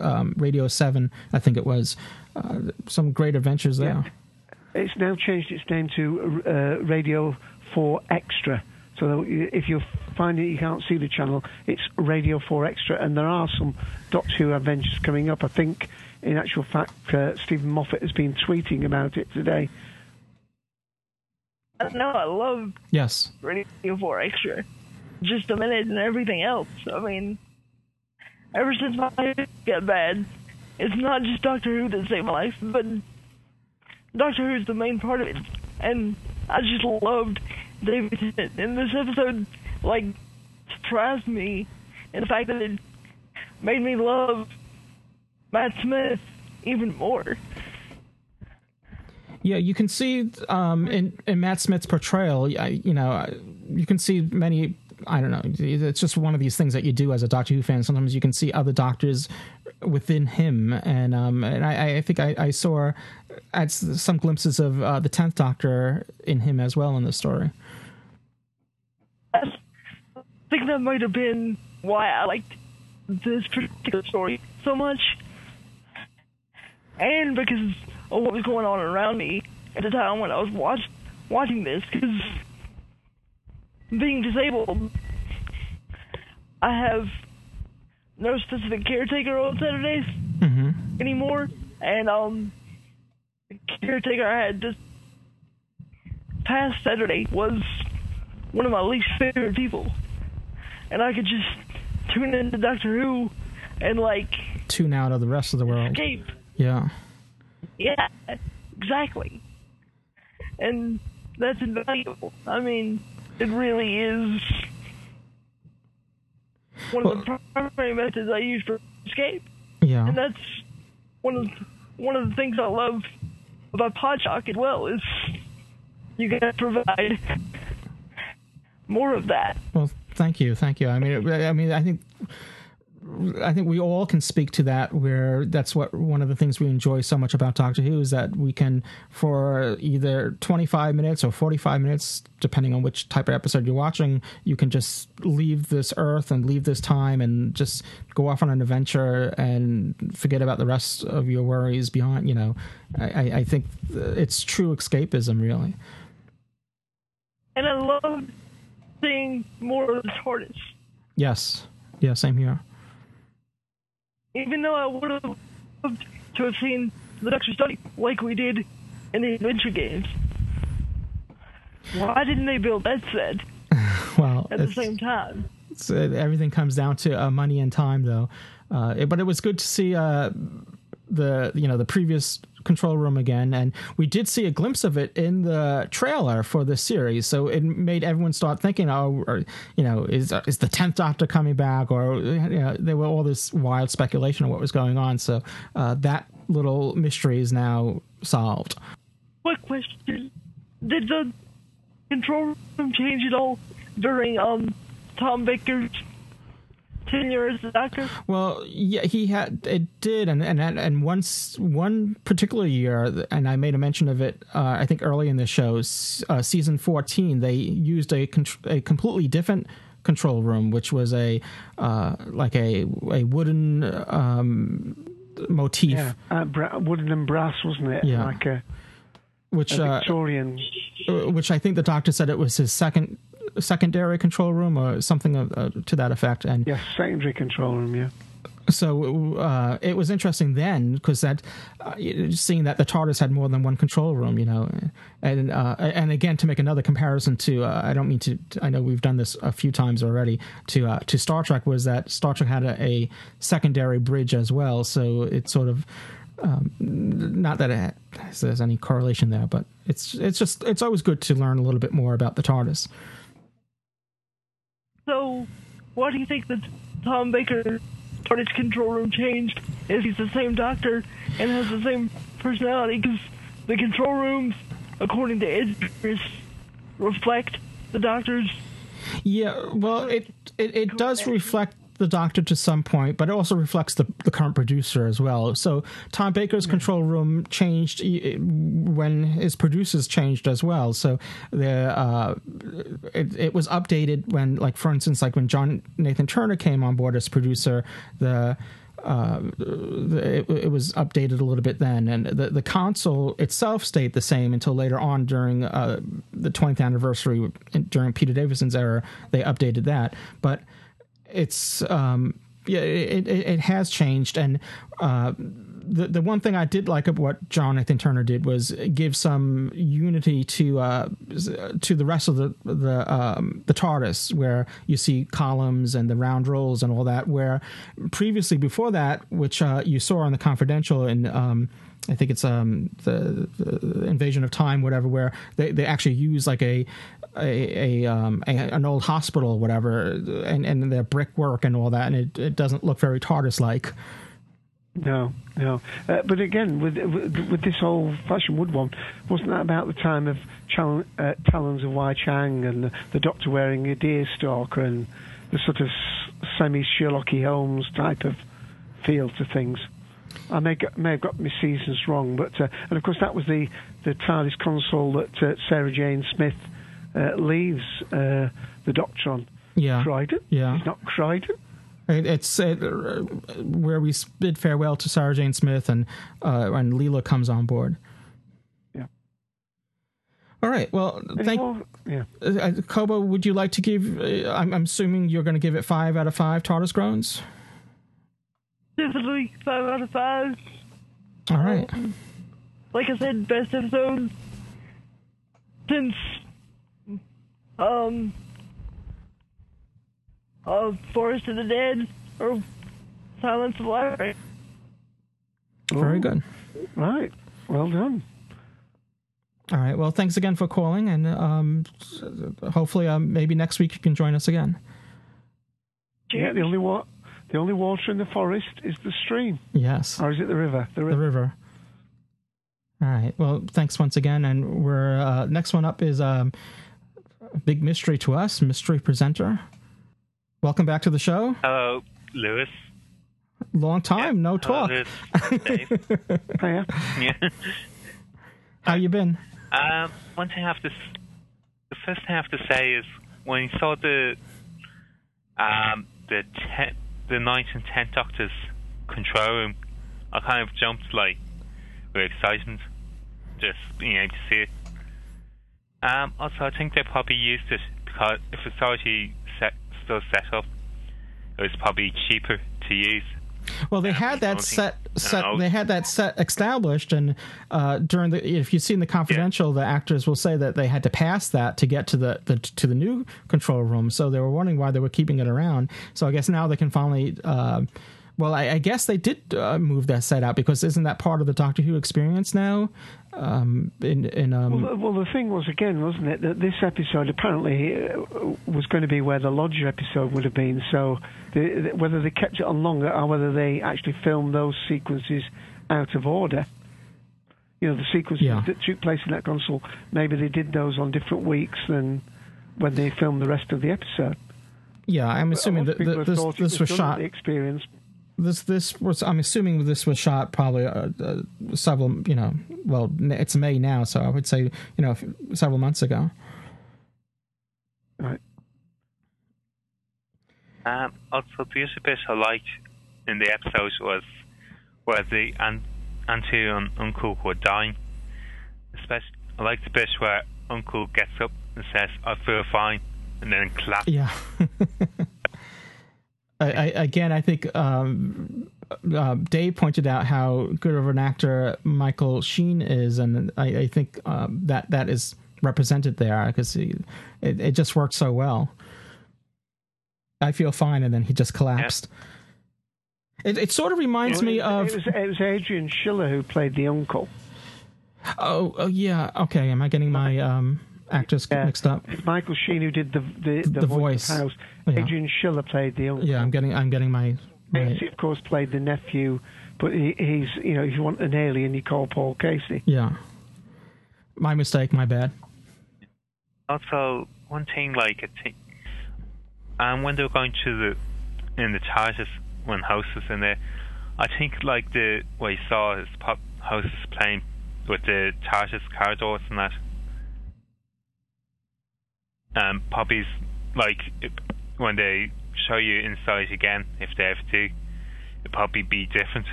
um, Radio Seven, I think it was. Uh, some great adventures there. Yeah. It's now changed its name to uh, Radio Four Extra. So if you find it, you can't see the channel. It's Radio 4 Extra, and there are some Doctor Who adventures coming up. I think in actual fact, uh, Steven Moffat has been tweeting about it today. No, I love yes Radio Four Extra. Just a minute and everything else. I mean, ever since my life got bad, it's not just Doctor Who that saved my life, but Doctor Who's the main part of it. And I just loved David Tennant. And this episode, like, surprised me in the fact that it made me love Matt Smith even more. Yeah, you can see um, in in Matt Smith's portrayal, you know, you can see many. I don't know. It's just one of these things that you do as a Doctor Who fan. Sometimes you can see other doctors within him, and um, and I, I think I, I saw at some glimpses of uh, the tenth Doctor in him as well in the story. I think that might have been why I liked this particular story so much and because of what was going on around me at the time when I was watch, watching this, because being disabled, I have no specific caretaker on Saturdays mm-hmm. anymore, and um, the caretaker I had this past Saturday was one of my least favorite people, and I could just tune into Doctor Who and like tune out of the rest of the world. Escape yeah. Yeah, exactly. And that's invaluable. I mean, it really is one of the primary methods I use for escape. Yeah. And that's one of one of the things I love about Podshock as well is you can provide more of that. Well, thank you, thank you. I mean, I mean, I think I think we all can speak to that. Where that's what one of the things we enjoy so much about Doctor Who is that we can, for either 25 minutes or 45 minutes, depending on which type of episode you're watching, you can just leave this Earth and leave this time and just go off on an adventure and forget about the rest of your worries behind. You know, I, I think it's true escapism, really. And I love seeing more of the TARDIS. Yes. Yeah, same here even though I would have loved to have seen the Doctor study like we did in the adventure games. Why didn't they build that set? well, at the same time. Uh, everything comes down to uh, money and time, though. Uh, it, but it was good to see uh, the you know the previous control room again, and we did see a glimpse of it in the trailer for the series. So it made everyone start thinking, oh, or, you know, is is the tenth Doctor coming back? Or you know, there were all this wild speculation of what was going on. So uh, that little mystery is now solved. What question: Did the control room change at all during um Tom Baker's tenure as the doctor? Well, yeah, he had it did, and and and once one particular year, and I made a mention of it. Uh, I think early in the show, uh, season fourteen, they used a a completely different control room, which was a uh, like a a wooden um, motif, yeah, uh, bra- wooden and brass, wasn't it? Yeah, like a which a Victorian. Uh, which I think the doctor said it was his second secondary control room or something of, uh, to that effect. And yes, secondary control room. Yeah. So uh, it was interesting then because that uh, seeing that the TARDIS had more than one control room, you know, and uh, and again to make another comparison to uh, I don't mean to I know we've done this a few times already to uh, to Star Trek was that Star Trek had a, a secondary bridge as well, so it sort of um, not that it has, there's any correlation there, but it's it's just it's always good to learn a little bit more about the TARDIS. So, why do you think that Tom Baker TARDIS control room changed? Is he's the same doctor and has the same personality? Because the control rooms, according to Idris, reflect the doctor's. Yeah, well, it it, it does reflect the doctor to some point, but it also reflects the, the current producer as well. So Tom Baker's yeah. control room changed when his producers changed as well. So the uh, it, it was updated when, like for instance, like when John Nathan Turner came on board as producer, the uh, it, it, was updated a little bit then, and the the console itself stayed the same until later on during uh, the 20th anniversary during Peter Davison's era. They updated that, but it's um, yeah, it, it, it has changed, and uh, the the one thing I did like of what John Nathan Turner did was give some unity to uh, to the rest of the the um, the TARDIS, where you see columns and the round rolls and all that. Where previously, before that, which uh, you saw on the Confidential and um, I think it's um, the, the, Invasion of Time, whatever, where they, they actually use like a a, a, um, a an old hospital, or whatever, and and their brickwork and all that, and it, it doesn't look very TARDIS like. No, no. Uh, but again, with, with, with this old fashioned wood one, wasn't that about the time of Chal- uh, Talons of Weng-Chiang and the, the Doctor wearing a deer stalker and the sort of semi Sherlocky Holmes type of feel to things? I may, may have got my seasons wrong, but uh, and of course that was the the TARDIS console that uh, Sarah Jane Smith uh, leaves uh, the Doctor on. Yeah, Kryden. Yeah, it's not Kryden. It's uh, where we bid farewell to Sarah Jane Smith and uh, and Leela comes on board. Yeah. All right. Well, thank. More? Yeah. Kobo, would you like to give? I'm, I'm assuming you're going to give it five out of five TARDIS groans. Definitely five out of five. All right. Um, like I said, best episode since um of Forest of the Dead or Silence of the Lambs. Very good. All right. Well done. All right. Well, thanks again for calling, and um, hopefully, um, maybe next week you can join us again. Yeah, the only one the only water in the forest is the stream. Yes. Or is it the river? The river. The river. All right. Well, thanks once again. And we're uh, next one up is um, a big mystery to us, mystery presenter. Welcome back to the show. Hello, Louis. Long time, yeah. no talk. Hiya. yeah. How you been? Um, one thing I have to, the first thing I have to say is when you saw the, um, the ten, the ninth and tenth Doctors control room, I kind of jumped like with excitement, just being able to see it. Um, also, I think they probably used it because if it's already set, still set up, it was probably cheaper to use. Well, they had that set set. They had that set established, and uh, during the if you've seen the confidential, yeah. the actors will say that they had to pass that to get to the, the to the new control room. So they were wondering why they were keeping it around. So I guess now they can finally. Uh, Well, I, I guess they did uh, move that set out because isn't that part of the Doctor Who experience now? Um, in in um, well, well, the thing was again, wasn't it, that this episode apparently uh, was going to be where the Lodger episode would have been. So the, the, whether they kept it on longer or whether they actually filmed those sequences out of order. You know, the sequences Yeah. that took place in that console, maybe they did those on different weeks than when they filmed the rest of the episode. yeah, I'm assuming that that this this was shot. The experience. This this was. I'm assuming this was shot probably uh, uh, several. You know, well, it's May now, so I would say you know several months ago. Right. Um, also, the other bit I liked in the episode was where the aunt, auntie and uncle were dying. Especially, I liked the bit where uncle gets up and says, "I feel fine," and then claps. Yeah. I, I, again, I think um, uh, Dave pointed out how good of an actor Michael Sheen is, and I, I think um, that that is represented there because it, it just worked so well. I feel fine, and then he just collapsed. It, it sort of reminds me of It was, it was Adrian Schiller who played the uncle. oh, oh yeah okay. Am I getting my um, actors mixed up? Michael Sheen who did the the, the, The voice, voice. House. Yeah. Adrian Schiller played the uncle. Yeah, I'm getting I'm getting my. my Kasey, of course, played the nephew, but he, he's you know if you want an alien, you call Paul Kasey. yeah. My mistake. My bad. Also, one thing like I think, and when they were going to the in the TARDIS when House was in there, I think like the what you saw is pop House is playing with the TARDIS corridors and that. Um, Poppy's like when they show you inside again, if they ever do, it'd probably be different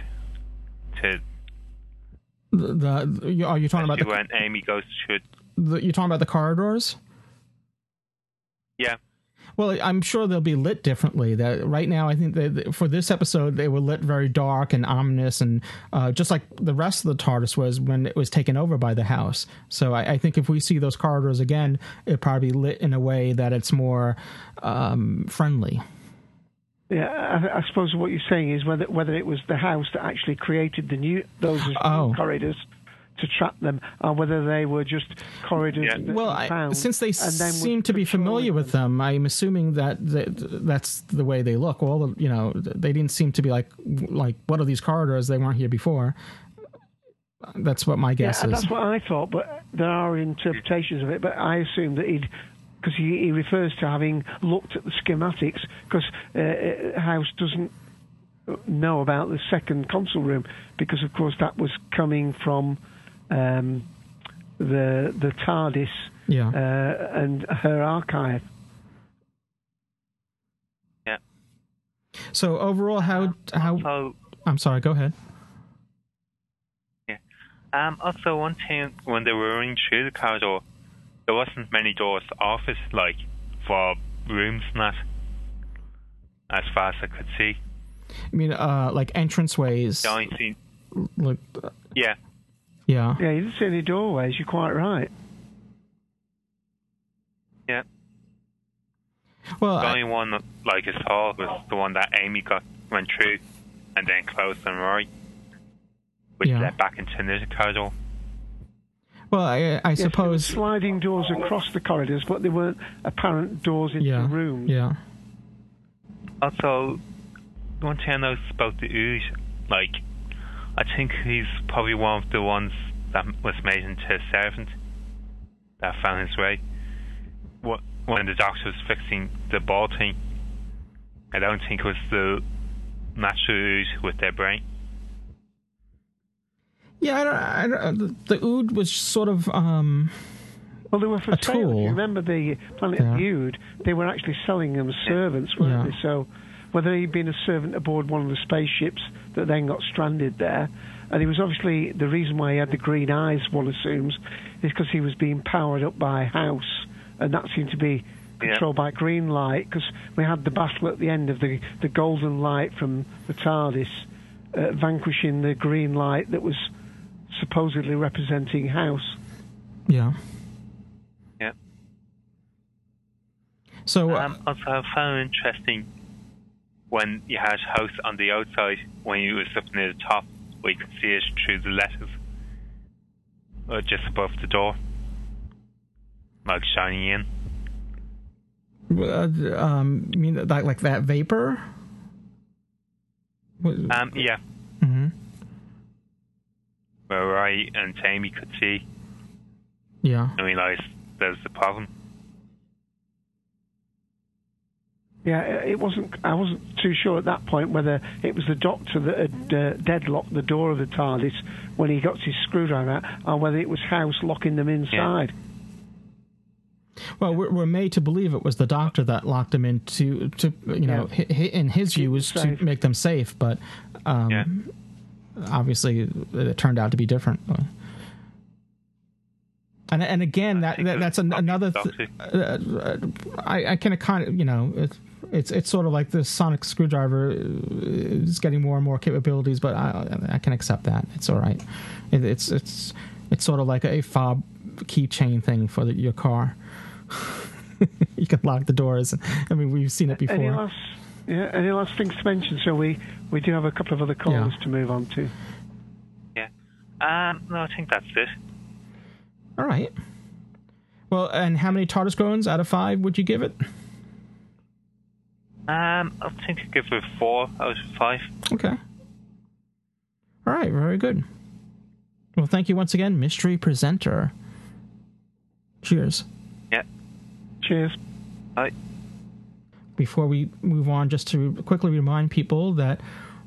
to The, the are you talking about the, when Amy goes to the you're talking about the corridors? yeah. Well, I'm sure they'll be lit differently. That right now, I think that for this episode, they were lit very dark and ominous, and uh, just like the rest of the TARDIS was when it was taken over by the House. So I, I think if we see those corridors again, it'll probably be lit in a way that it's more um, friendly. Yeah, I, I suppose what you're saying is whether whether it was the house that actually created the new those Oh. corridors to trap them, or whether they were just corridors. that Well, I, since they and then seem to be patrol familiar with them, I'm assuming that, that that's the way they look. All the, you know, they didn't seem to be like like what are these corridors? They weren't here before. That's what my guess yeah, is. that's what I thought, but there are interpretations of it. But I assume that he'd, because he, he refers to having looked at the schematics, because uh, uh, House doesn't know about the second console room, because of course that was coming from um, the the TARDIS Yeah. uh, and her archive. Yeah. So overall, how how? Also, I'm sorry. Go ahead. Yeah. Um, also, one thing when they were running through the corridor, there wasn't many doors off it, like for rooms and that. As far as I could see, I mean, uh, like entranceways. the only thing, Like, yeah, yeah. Yeah, you didn't see any doorways. You're quite right. yeah. Well, the I- only one that, like I saw was the one that Amy got went through, and then closed on Roy, which Yeah. led back into the corridor. Well, I, I Yes, there were suppose. sliding doors across the corridors, but they weren't apparent doors into Yeah. rooms. Yeah. Also, one thing I noticed about the Oods, like, I think he's probably one of the ones that was made into a servant that found his way. What when the doctor was fixing the ball thing, I don't think it was the natural Oods with their brain. Yeah, I don't, I don't, the Ood was sort of um, Well, they were for sale. Tool. you remember the Planet Yeah. Viewed? They were actually selling them as servants, weren't Yeah. they? So whether he'd been a servant aboard one of the spaceships that then got stranded there, and he was obviously the reason why he had the green eyes. One assumes is because he was being powered up by House, and that seemed to be Yeah. controlled by green light. Because we had the battle at the end of the the golden light from the TARDIS uh, vanquishing the green light that was supposedly representing House. yeah. Yeah. So uh, Um, also, I found interesting when you had house on the outside, when you was up near the top, where you could see it through the letters, or just above the door, like shining in. Uh, um, you mean like like that vapor? Um, yeah. Mm-hmm. Where I and Tammy could see. Yeah. I realised there's the problem. Yeah, it wasn't. I wasn't too sure at that point whether it was the doctor that had uh, deadlocked the door of the TARDIS when he got his screwdriver out, or whether it was House locking them inside. Well, we're, we're made to believe it was the doctor that locked them in to, to you know, Yeah. hi- hi- in his view was to make them safe, but um, obviously it turned out to be different. And and again, that, that that's an, another. Th- uh, uh, I I can kind of you know it's it's it's sort of like the sonic screwdriver is getting more and more capabilities, but I I can accept that. It's all right. It, it's it's it's sort of like a fob keychain thing for the, your car. you can lock the doors. I mean, we've seen it before. Any last, yeah, any last things to mention? So we we do have a couple of other callers to move on to. Yeah. Um, no, I think that's it. All right. Well, and how many TARDIS groans out of five would you give it? Um, I think I'd give it four out of five. Okay. All right, very good. Well, thank you once again, mystery presenter. Cheers. Yeah. Cheers. Bye. Before we move on, just to quickly remind people that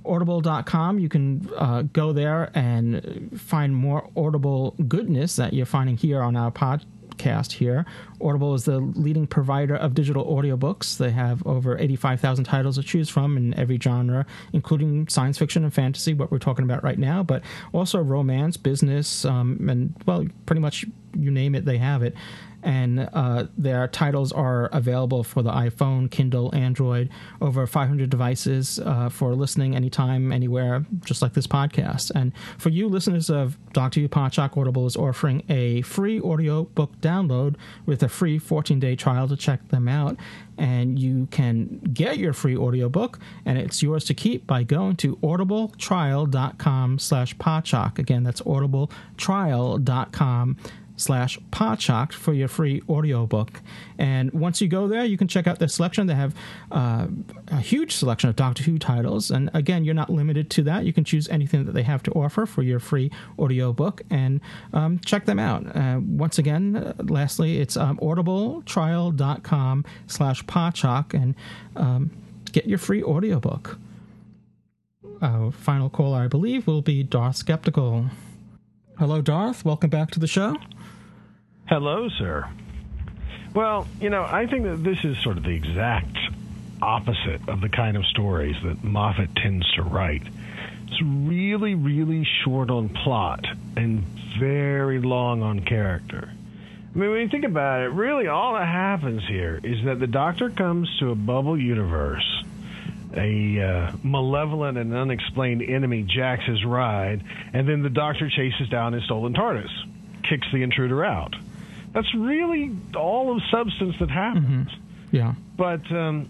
audible.com, you can uh, go there and find more Audible goodness that you're finding here on our podcast here. Audible is the leading provider of digital audiobooks. They have over 85,000 titles to choose from in every genre, including science fiction and fantasy, what we're talking about right now, but also romance, business, um, and, well, pretty much you name it, they have it and uh, their titles are available for the iPhone, Kindle, Android, over 500 devices uh, for listening anytime, anywhere, just like this podcast. And for you listeners of Who Podshock, Audible is offering a free audiobook download with a free 14-day trial to check them out. And you can get your free audiobook, and it's yours to keep by going to audibletrial.com slash. Again, that's audibletrial.com slash podshock for your free audiobook. And once you go there, you can check out their selection. They have uh, a huge selection of Doctor Who titles. And again, you're not limited to that. You can choose anything that they have to offer for your free audiobook and um, check them out. Uh, once again, uh, lastly, it's um, audibletrial.com slash podshock and um, get your free audiobook. Our final caller, I believe, will be Darth Skeptical. Hello, Darth. Welcome back to the show. Hello, sir. Well, you know, I think that this is sort of the exact opposite of the kind of stories that Moffat tends to write. It's really, really short on plot and very long on character. I mean, when you think about it, really all that happens here is that the Doctor comes to a bubble universe. A uh, malevolent and unexplained enemy jacks his ride, and then the Doctor chases down his stolen TARDIS, kicks the intruder out. That's really all of substance that happens. Yeah. But, um,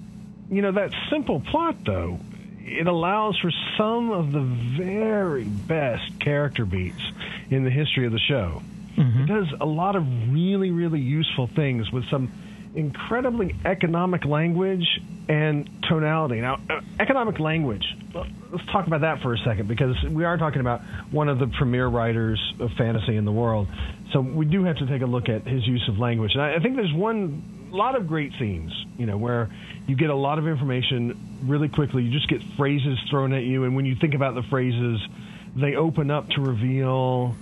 you know, that simple plot, though, it allows for some of the very best character beats in the history of the show. It does a lot of really, really useful things with some incredibly economic language and tonality. Now, uh, economic language, let's talk about that for a second because we are talking about one of the premier writers of fantasy in the world. So we do have to take a look at his use of language. And I, think there's one lot of great scenes, you know, where you get a lot of information really quickly. You just get phrases thrown at you, and when you think about the phrases, they open up to reveal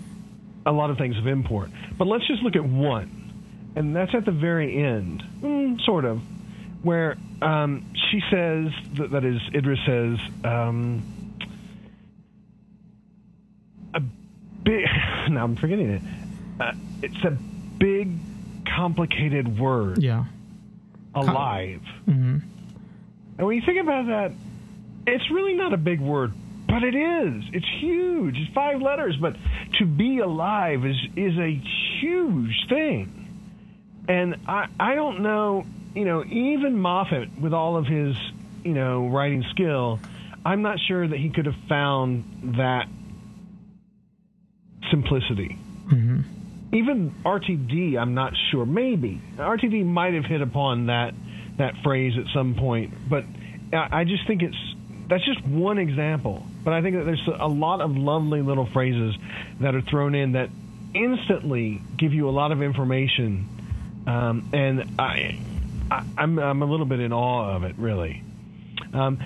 a lot of things of import. But let's just look at one, and that's at the very end, mm, sort of, where um, she says that, that is Idris says. Um, a big. Now I'm forgetting it. Uh, it's a big, complicated word. Yeah. Alive. Mm-hmm. And when you think about that, it's really not a big word, but it is. It's huge. It's five letters, but to be alive is is a huge thing. And I I don't know, you know, even Moffat with all of his you know, writing skill, I'm not sure that he could have found that simplicity. Mm-hmm. Even RTD, I'm not sure. Maybe RTD might have hit upon that that phrase at some point, but I just think it's that's just one example. But I think that there's a lot of lovely little phrases that are thrown in that instantly give you a lot of information, um, and I, I I'm I'm a little bit in awe of it, really. Um,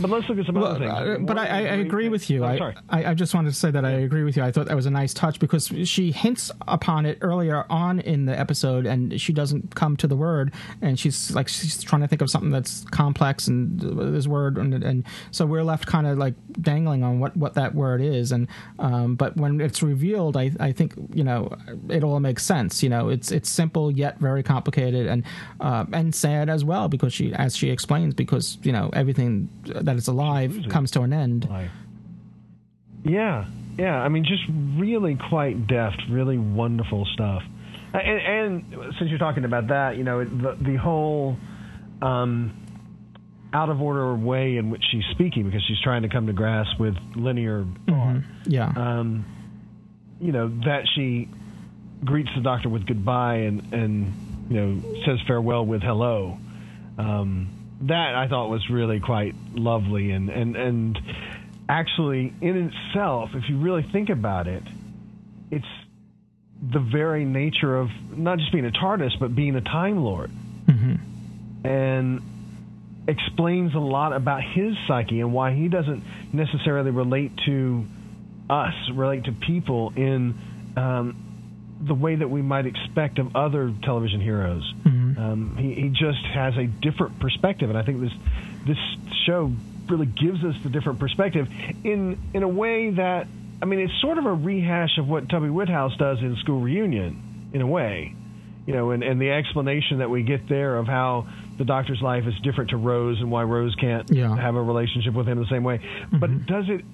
but let's look at some other things. uh, but I, I, I agree with you. Oh, I, sorry. I, I just wanted to say that I agree with you. I thought that was a nice touch because she hints upon it earlier on in the episode, and she doesn't come to the word, and she's like she's trying to think of something that's complex and this word, and, and so we're left kind of like dangling on what, what that word is, and um, but when it's revealed, I, I think you know it all makes sense. You know, it's it's simple yet very complicated, and uh, and sad as well because she as she explains because you know everything that is alive comes to an end. Yeah, yeah. I mean, just really quite deft, really wonderful stuff. And, and since you're talking about that, you know, the the whole um, out of order way in which she's speaking because she's trying to come to grasp with linear thought. Yeah. Um, you know that she greets the doctor with goodbye and and you know says farewell with hello. Um, that I thought was really quite lovely. And and and actually in itself, if you really think about it, it's the very nature of not just being a TARDIS but being a Time Lord, and explains a lot about his psyche and why he doesn't necessarily relate to us, relate to people in um, the way that we might expect of other television heroes. Um, he, he just has a different perspective, and I think this this show really gives us the different perspective in in a way that I mean it's sort of a rehash of what Toby Whithouse does in School Reunion, in a way, you know, and, and the explanation that we get there of how the Doctor's life is different to Rose and why Rose can't Yeah. have a relationship with him the same way, but does it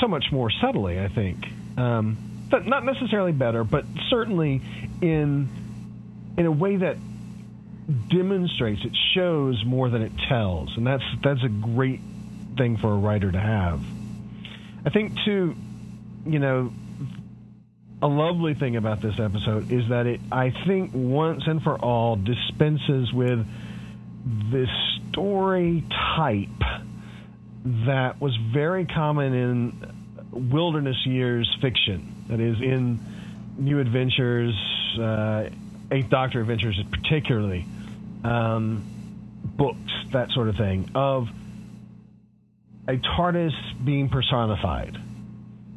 so much more subtly, I think. Um, but not necessarily better, but certainly in in a way that demonstrates, it shows more than it tells, and that's that's a great thing for a writer to have. I think too, you know, a lovely thing about this episode is that it, I think, once and for all, dispenses with this story type that was very common in wilderness years fiction. That is, in New Adventures, uh, Eighth Doctor Adventures, particularly, um, books, that sort of thing, of a TARDIS being personified.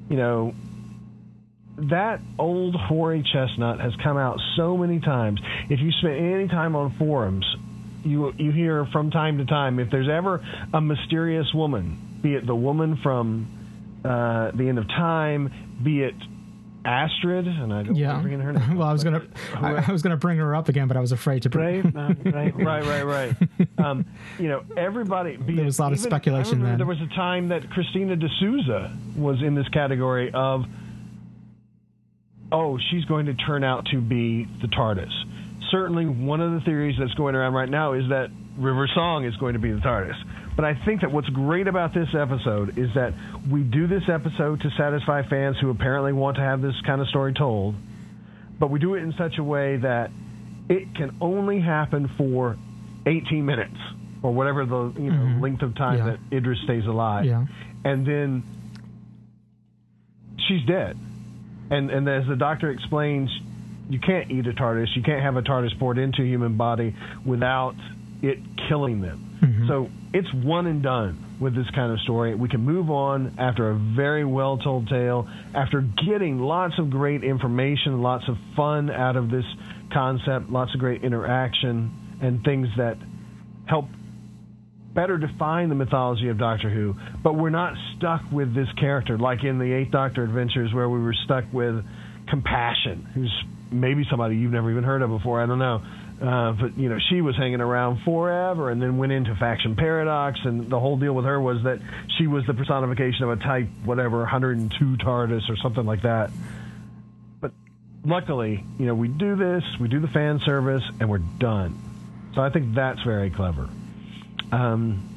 You know, that old hoary chestnut has come out so many times. If you spend any time on forums, you you hear from time to time if there's ever a mysterious woman, be it the woman from uh, the end of time, be it Astrid, and I don't Yeah. bring her name. Well, I was gonna, I, I was gonna bring her up again, but I was afraid to bring. Right, right, right, right, right. Um, you know, everybody. There was a lot of speculation then. There was a time that Christina de Souza was in this category of, oh, she's going to turn out to be the TARDIS. Certainly, one of the theories that's going around right now is that River Song is going to be the TARDIS. But I think that what's great about this episode is that we do this episode to satisfy fans who apparently want to have this kind of story told, but we do it in such a way that it can only happen for 18 minutes or whatever the you know mm-hmm. length of time Yeah. that Idris stays alive, Yeah. and then she's dead. And and as the doctor explains, you can't eat a TARDIS. You can't have a TARDIS poured into a human body without it killing them. Mm-hmm. So it's one and done with this kind of story. We can move on after a very well told tale, after getting lots of great information, lots of fun out of this concept, lots of great interaction, and things that help better define the mythology of Doctor Who, but we're not stuck with this character like in the Eighth Doctor Adventures where we were stuck with Compassion, who's maybe somebody you've never even heard of before. I don't know. Uh, but you know, she was hanging around forever, and then went into Faction Paradox, and the whole deal with her was that she was the personification of a Type whatever 102 TARDIS or something like that. But luckily, you know, we do this, we do the fan service, and we're done. So I think that's very clever. Um,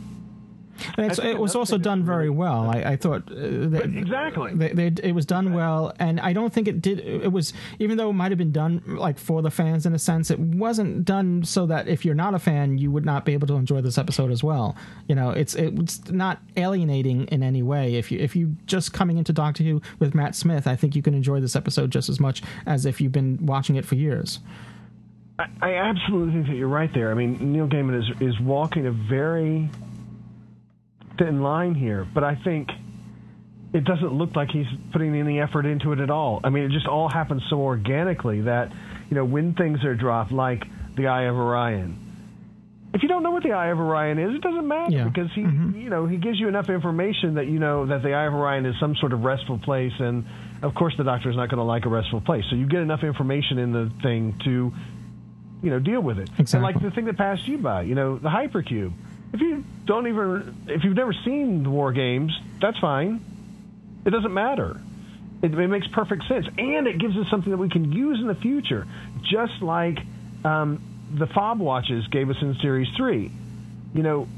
it was also done very well. I, I thought uh, that, exactly they, they, it was done well, and I don't think it did. It was even though it might have been done like for the fans in a sense, it wasn't done so that if you're not a fan, you would not be able to enjoy this episode as well. You know, it's it's not alienating in any way. If you if you just coming into Doctor Who with Matt Smith, I think you can enjoy this episode just as much as if you've been watching it for years. I absolutely think that you're right there. I mean, Neil Gaiman is is walking a very thin line here, but I think it doesn't look like he's putting any effort into it at all. I mean, it just all happens so organically that, you know, when things are dropped, like the Eye of Orion. If you don't know what the Eye of Orion is, it doesn't matter yeah. because he, mm-hmm. you know, he gives you enough information that you know that the Eye of Orion is some sort of restful place, and of course the Doctor is not going to like a restful place. So you get enough information in the thing to, you know, deal with it. Exactly. And like the thing that passed you by, you know, the hypercube if you don't even, if you've never seen the War Games, that's fine. It doesn't matter. It, it makes perfect sense, and it gives us something that we can use in the future, just like um, the fob watches gave us in Series Three. You know,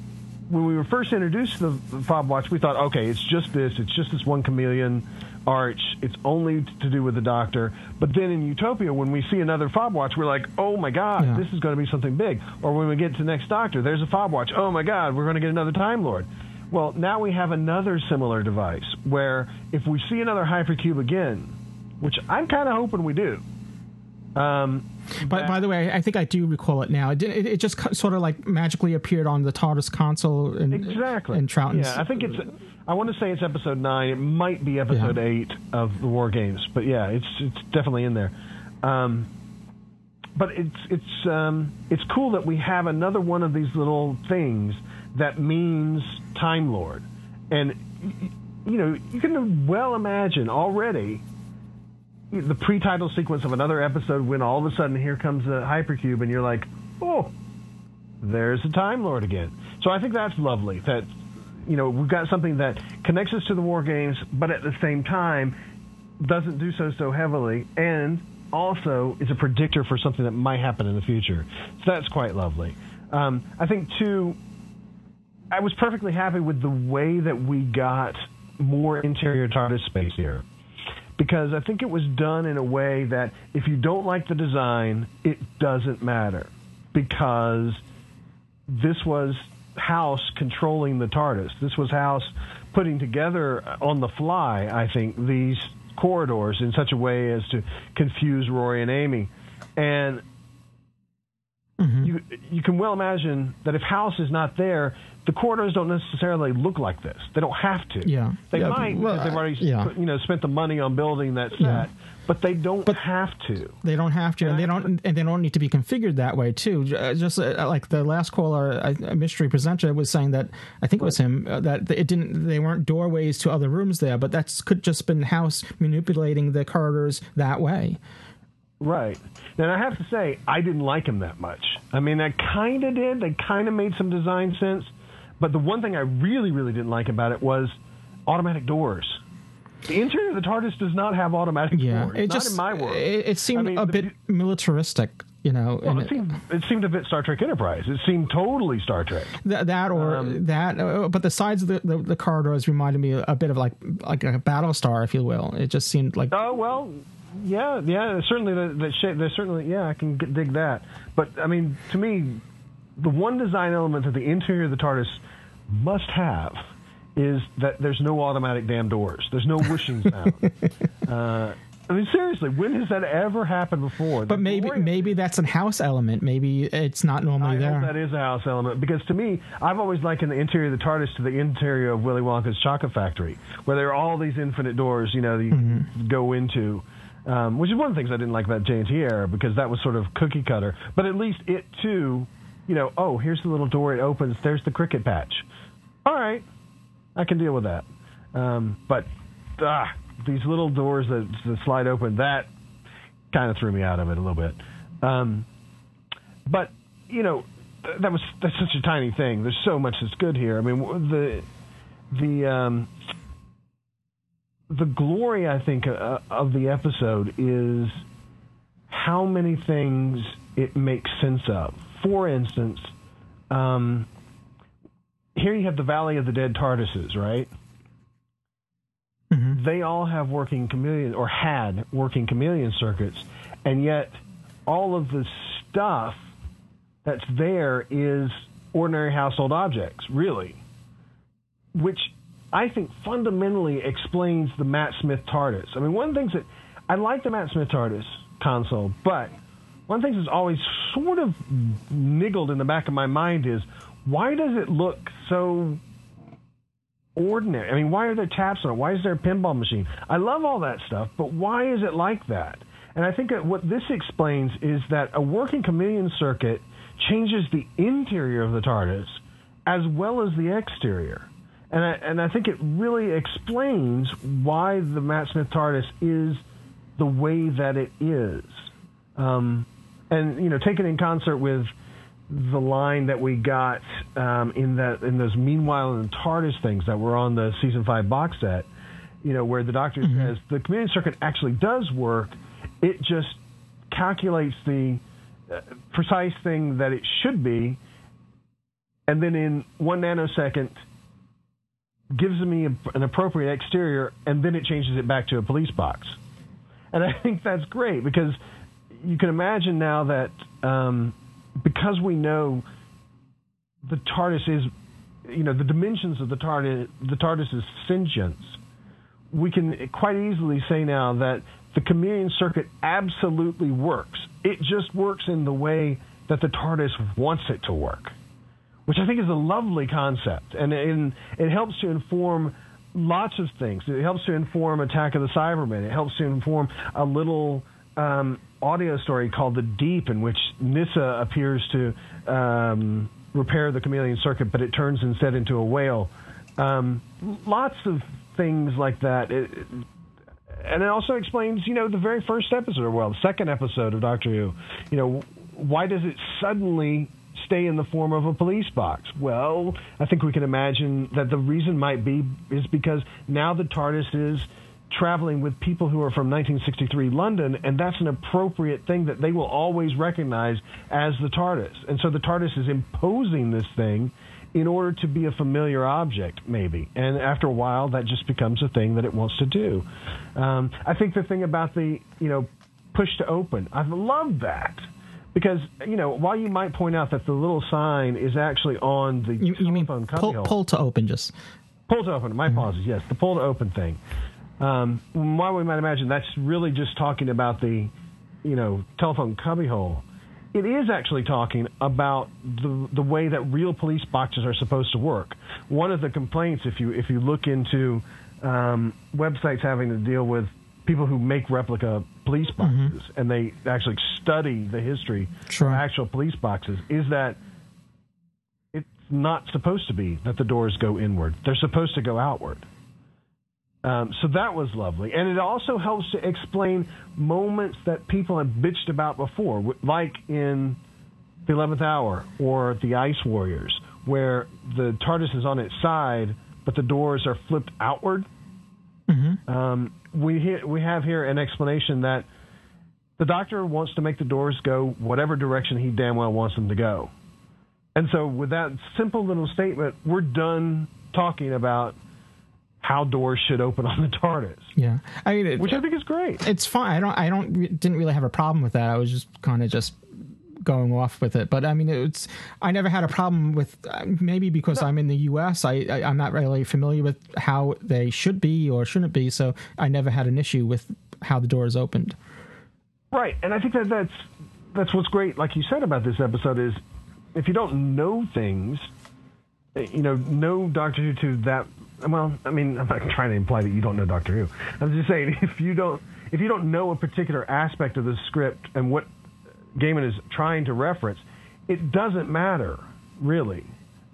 when we were first introduced to the, the fob watch, we thought, okay, it's just this, it's just this one chameleon arch. It's only to do with the Doctor. But then in Utopia, when we see another fob watch, we're like, oh my God, yeah. this is going to be something big. Or when we get to the next Doctor, there's a fob watch. Oh my God, we're going to get another Time Lord. Well, now we have another similar device where if we see another hypercube again, which I'm kind of hoping we do. Um, by, by the way, I think I do recall it now. It, it, it just sort of like magically appeared on the TARDIS console in, exactly. in Troughton's. Yeah, I think it's I want to say it's episode nine. It might be episode yeah. eight of the War Games, but yeah, it's it's definitely in there. Um, but it's it's um, it's cool that we have another one of these little things that means Time Lord, and you know you can well imagine already the pre-title sequence of another episode when all of a sudden here comes the hypercube and you're like, oh, there's the Time Lord again. So I think that's lovely that you know, we've got something that connects us to the war games, but at the same time doesn't do so so heavily, and also is a predictor for something that might happen in the future. So that's quite lovely. Um, I think too. I was perfectly happy with the way that we got more interior TARDIS space here. Because I think it was done in a way that if you don't like the design, it doesn't matter. Because this was House controlling the TARDIS. This was House putting together on the fly, I think, these corridors in such a way as to confuse Rory and Amy. And mm-hmm. you you can well imagine that if House is not there, the corridors don't necessarily look like this. They don't have to. Yeah, they yeah, might. Well, they've already yeah. you know spent the money on building that set. Yeah but they don't but have to. They don't have to, and, they don't, and they don't need to be configured that way too. Uh, just uh, like the last caller, a mystery presenter was saying that I think it was him uh, that it didn't. They weren't doorways to other rooms there, but that's could just been house manipulating the corridors that way. Right. And I have to say, I didn't like him that much. I mean, I kind of did. They kind of made some design sense. But the one thing I really, really didn't like about it was automatic doors. The interior of the TARDIS does not have automatic yeah, doors. It not just, in my world. It, it seemed I mean, a the, bit militaristic, you know. Well, it, seemed, it seemed a bit Star Trek Enterprise. It seemed totally Star Trek. Th- that or um, that, uh, but the sides of the, the, the, corridors reminded me a bit of like like a Battlestar, if you will. It just seemed like. Oh well, yeah, yeah. Certainly, the, the shape. There's certainly, yeah, I can dig that. But I mean, to me, the one design element that the interior of the TARDIS must have is that there's no automatic damn doors. There's no whooshing sound. uh, I mean, seriously, when has that ever happened before? But the maybe maybe that's a house element. Maybe it's not normally I there. that is a house element because to me, I've always likened the interior of the TARDIS to the interior of Willy Wonka's chocolate factory, where there are all these infinite doors, you know, that you mm-hmm. go into. Um, which is one of the things I didn't like about JNT era because that was sort of cookie cutter. But at least it too, you know, oh, here's the little door. It opens. There's the cricket patch. All right, I can deal with that. Um, but ah, these little doors that, that slide open, that kind of threw me out of it a little bit. Um, but you know, that was that's such a tiny thing. There's so much that's good here. I mean, the the um, the glory I think uh, of the episode is how many things it makes sense of. For instance, um, here you have the Valley of the Dead TARDISes, right? Mm-hmm. They all have working chameleon or had working chameleon circuits, and yet all of the stuff that's there is ordinary household objects, really, which I think fundamentally explains the Matt Smith TARDIS. I mean, one of the things that I like the Matt Smith TARDIS console, but one of the things that's always sort of niggled in the back of my mind is why does it look so ordinary? I mean, why are there taps on it? Why is there a pinball machine? I love all that stuff, but why is it like that? And I think that what this explains is that a working chameleon circuit changes the interior of the TARDIS as well as the exterior. And I, and I think it really explains why the Matt Smith TARDIS is the way that it is. Um, and, you know, taken in concert with the line that we got um, in that in those Meanwhile in the TARDIS things that were on the season five box set, you know, where the doctor mm-hmm. says the chameleon circuit actually does work. It just calculates the uh, precise thing that it should be, and then in one nanosecond gives me a, an appropriate exterior, and then it changes it back to a police box. And I think that's great because you can imagine now that um, because we know the TARDIS is, you know, the dimensions of the TARDIS, the TARDIS is sentience. We can quite easily say now that the chameleon circuit absolutely works. It just works in the way that the TARDIS wants it to work, which I think is a lovely concept, and, and it helps to inform lots of things. It helps to inform Attack of the Cybermen. It helps to inform a little um, audio story called The Deep, in which Nyssa appears to um, repair the chameleon circuit, but it turns instead into a whale. Um, lots of things like that. It, and it also explains, you know, the very first episode, or well, the second episode of Doctor Who. You know, why does it suddenly stay in the form of a police box? Well, I think we can imagine that the reason might be is because now the TARDIS is traveling with people who are from 1963 London, and that's an appropriate thing that they will always recognize as the TARDIS. And so the TARDIS is imposing this thing in order to be a familiar object, maybe. And after a while, that just becomes a thing that it wants to do. Um, I think the thing about the, you know, push to open, I love that. Because you know, while you might point out that the little sign is actually on the you, you mean pull, pull, to open, just pull to open. My mm-hmm. apologies. Yes, the pull to open thing. Um, while we might imagine that's really just talking about the, you know, telephone cubbyhole it is actually talking about the the way that real police boxes are supposed to work. One of the complaints, if you if you look into um, websites having to deal with people who make replica police mm-hmm. boxes mm-hmm. and they actually study the history sure. of actual police boxes, is that it's not supposed to be that the doors go inward; they're supposed to go outward. Um, so that was lovely. And it also helps to explain moments that people have bitched about before, like in The 11th Hour or The Ice Warriors, where the TARDIS is on its side, but the doors are flipped outward. Mm-hmm. Um, we, he- we have here an explanation that the doctor wants to make the doors go whatever direction he damn well wants them to go. And so, with that simple little statement, we're done talking about how doors should open on the TARDIS. Yeah, I mean, it, which I think is great. It's fine. I don't. I don't. Didn't really have a problem with that. I was just kind of just going off with it. But I mean, it's. I never had a problem with. Uh, maybe because no. I'm in the U.S., I, I am not really familiar with how they should be or shouldn't be. So I never had an issue with how the doors opened. Right, and I think that that's that's what's great. Like you said about this episode is, if you don't know things, eh, you know, know Doctor Who to that well, I mean, I'm not trying to imply that you don't know Doctor Who. I'm just saying if you don't if you don't know a particular aspect of the script and what Gaiman is trying to reference, it doesn't matter really,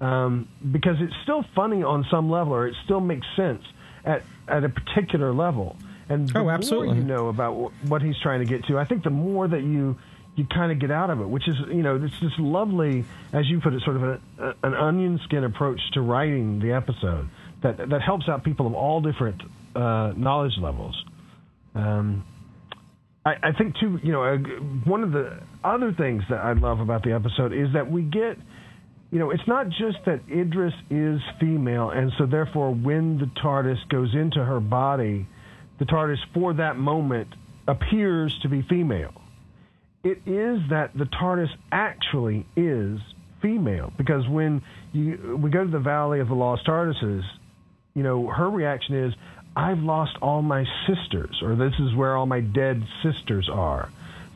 um, because it's still funny on some level, or it still makes sense at at a particular level. And the oh, absolutely. more you know about what he's trying to get to, I think the more that you you kind of get out of it, which is you know it's this lovely, as you put it, sort of a, a, an onion skin approach to writing the episode that that helps out people of all different uh, knowledge levels. Um, I, I, think too, you know, uh, one of the other things that I love about the episode is that we get you know, it's not just that Idris is female, and so therefore, when the TARDIS goes into her body, the TARDIS for that moment appears to be female. It is that the TARDIS actually is female because when you we go to the Valley of the Lost TARDISes, you know, her reaction is, "I've lost all my sisters," or "This is where all my dead sisters are."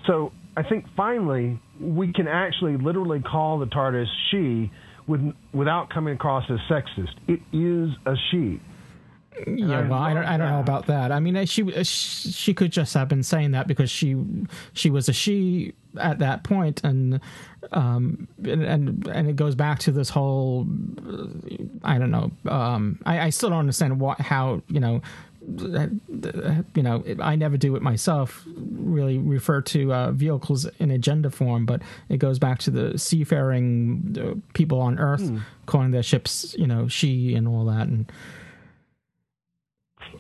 So I think finally we can actually literally call the TARDIS she with, without coming across as sexist. It is a she. Yeah, well, I don't, I don't know about that. I mean, she she could just have been saying that because she she was a she at that point, and um and and, and it goes back to this whole I don't know. Um, I, I still don't understand what how you know you know, I never do it myself, really refer to uh, vehicles in a gender form, but it goes back to the seafaring uh, people on Earth hmm. calling their ships, you know, she and all that. And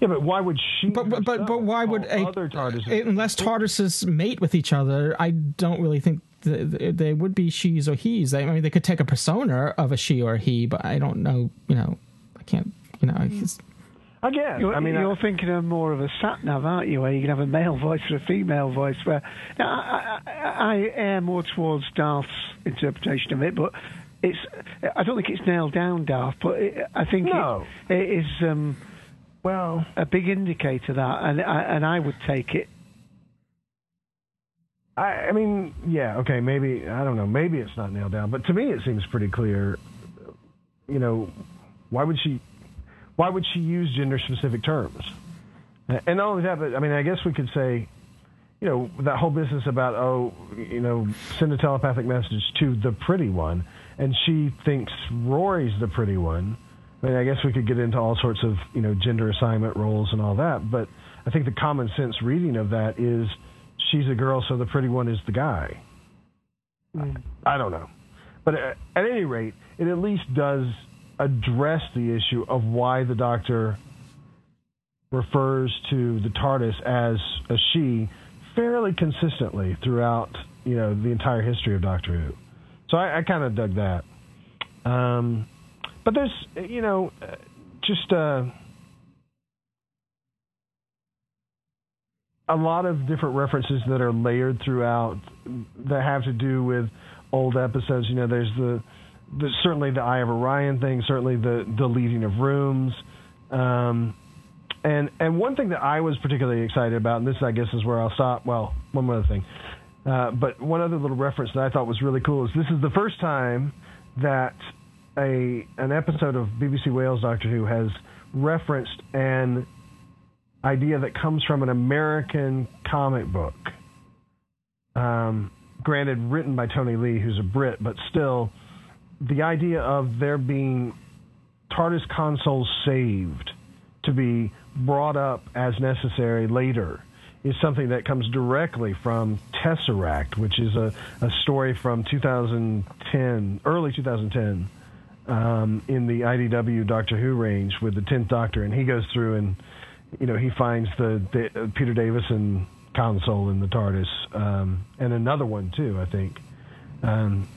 yeah, but why would she? But but but, but why would a, other TARDISes? unless TARDISes mate with each other? I don't really think they would be she's or he's. I mean, they could take a persona of a she or a he, but I don't know. You know, I can't. You know, I guess. You're, I mean, you're I, thinking of more of a sat nav, aren't you? Where you can have a male voice or a female voice. Where now, I, I, I err more towards Darth's interpretation of it, but it's. I don't think it's nailed down, Darth, but it, I think no. it, it is. Um, well, a big indicator that, and I, and I would take it. I, I mean, yeah, okay, maybe I don't know, maybe it's not nailed down, but to me it seems pretty clear. You know, why would she? why would she use gender specific terms? And not only that, but I mean, I guess we could say, you know, that whole business about, oh, you know, send a telepathic message to the pretty one, and she thinks Rory's the pretty one. I mean, I guess we could get into all sorts of, you know, gender assignment roles and all that, but I think the common sense reading of that is she's a girl, so the pretty one is the guy. Mm. I don't know. But at any rate, it at least does address the issue of why the Doctor refers to the TARDIS as a she fairly consistently throughout you know the entire history of Doctor Who. So I, I kind of dug that. Um, but there's you know just uh, a lot of different references that are layered throughout that have to do with old episodes. You know, there's the the, certainly the Eye of Orion thing, certainly the the leading of rooms, um, and and one thing that I was particularly excited about, and this I guess is where I'll stop. Well, one other thing, uh, but one other little reference that I thought was really cool is this is the first time that a an episode of BBC Wales Doctor Who has referenced an idea that comes from an American comic book. Um, granted, written by Tony Lee, who's a Brit, but still the idea of there being TARDIS consoles saved to be brought up as necessary later is something that comes directly from Tesseract, which is a, a story from 2010, early 2010, um, in the IDW Doctor Who range with the 10th Doctor, and he goes through and you know he finds the, the uh, Peter Davison console in the TARDIS, um, and another one too, I think. Um,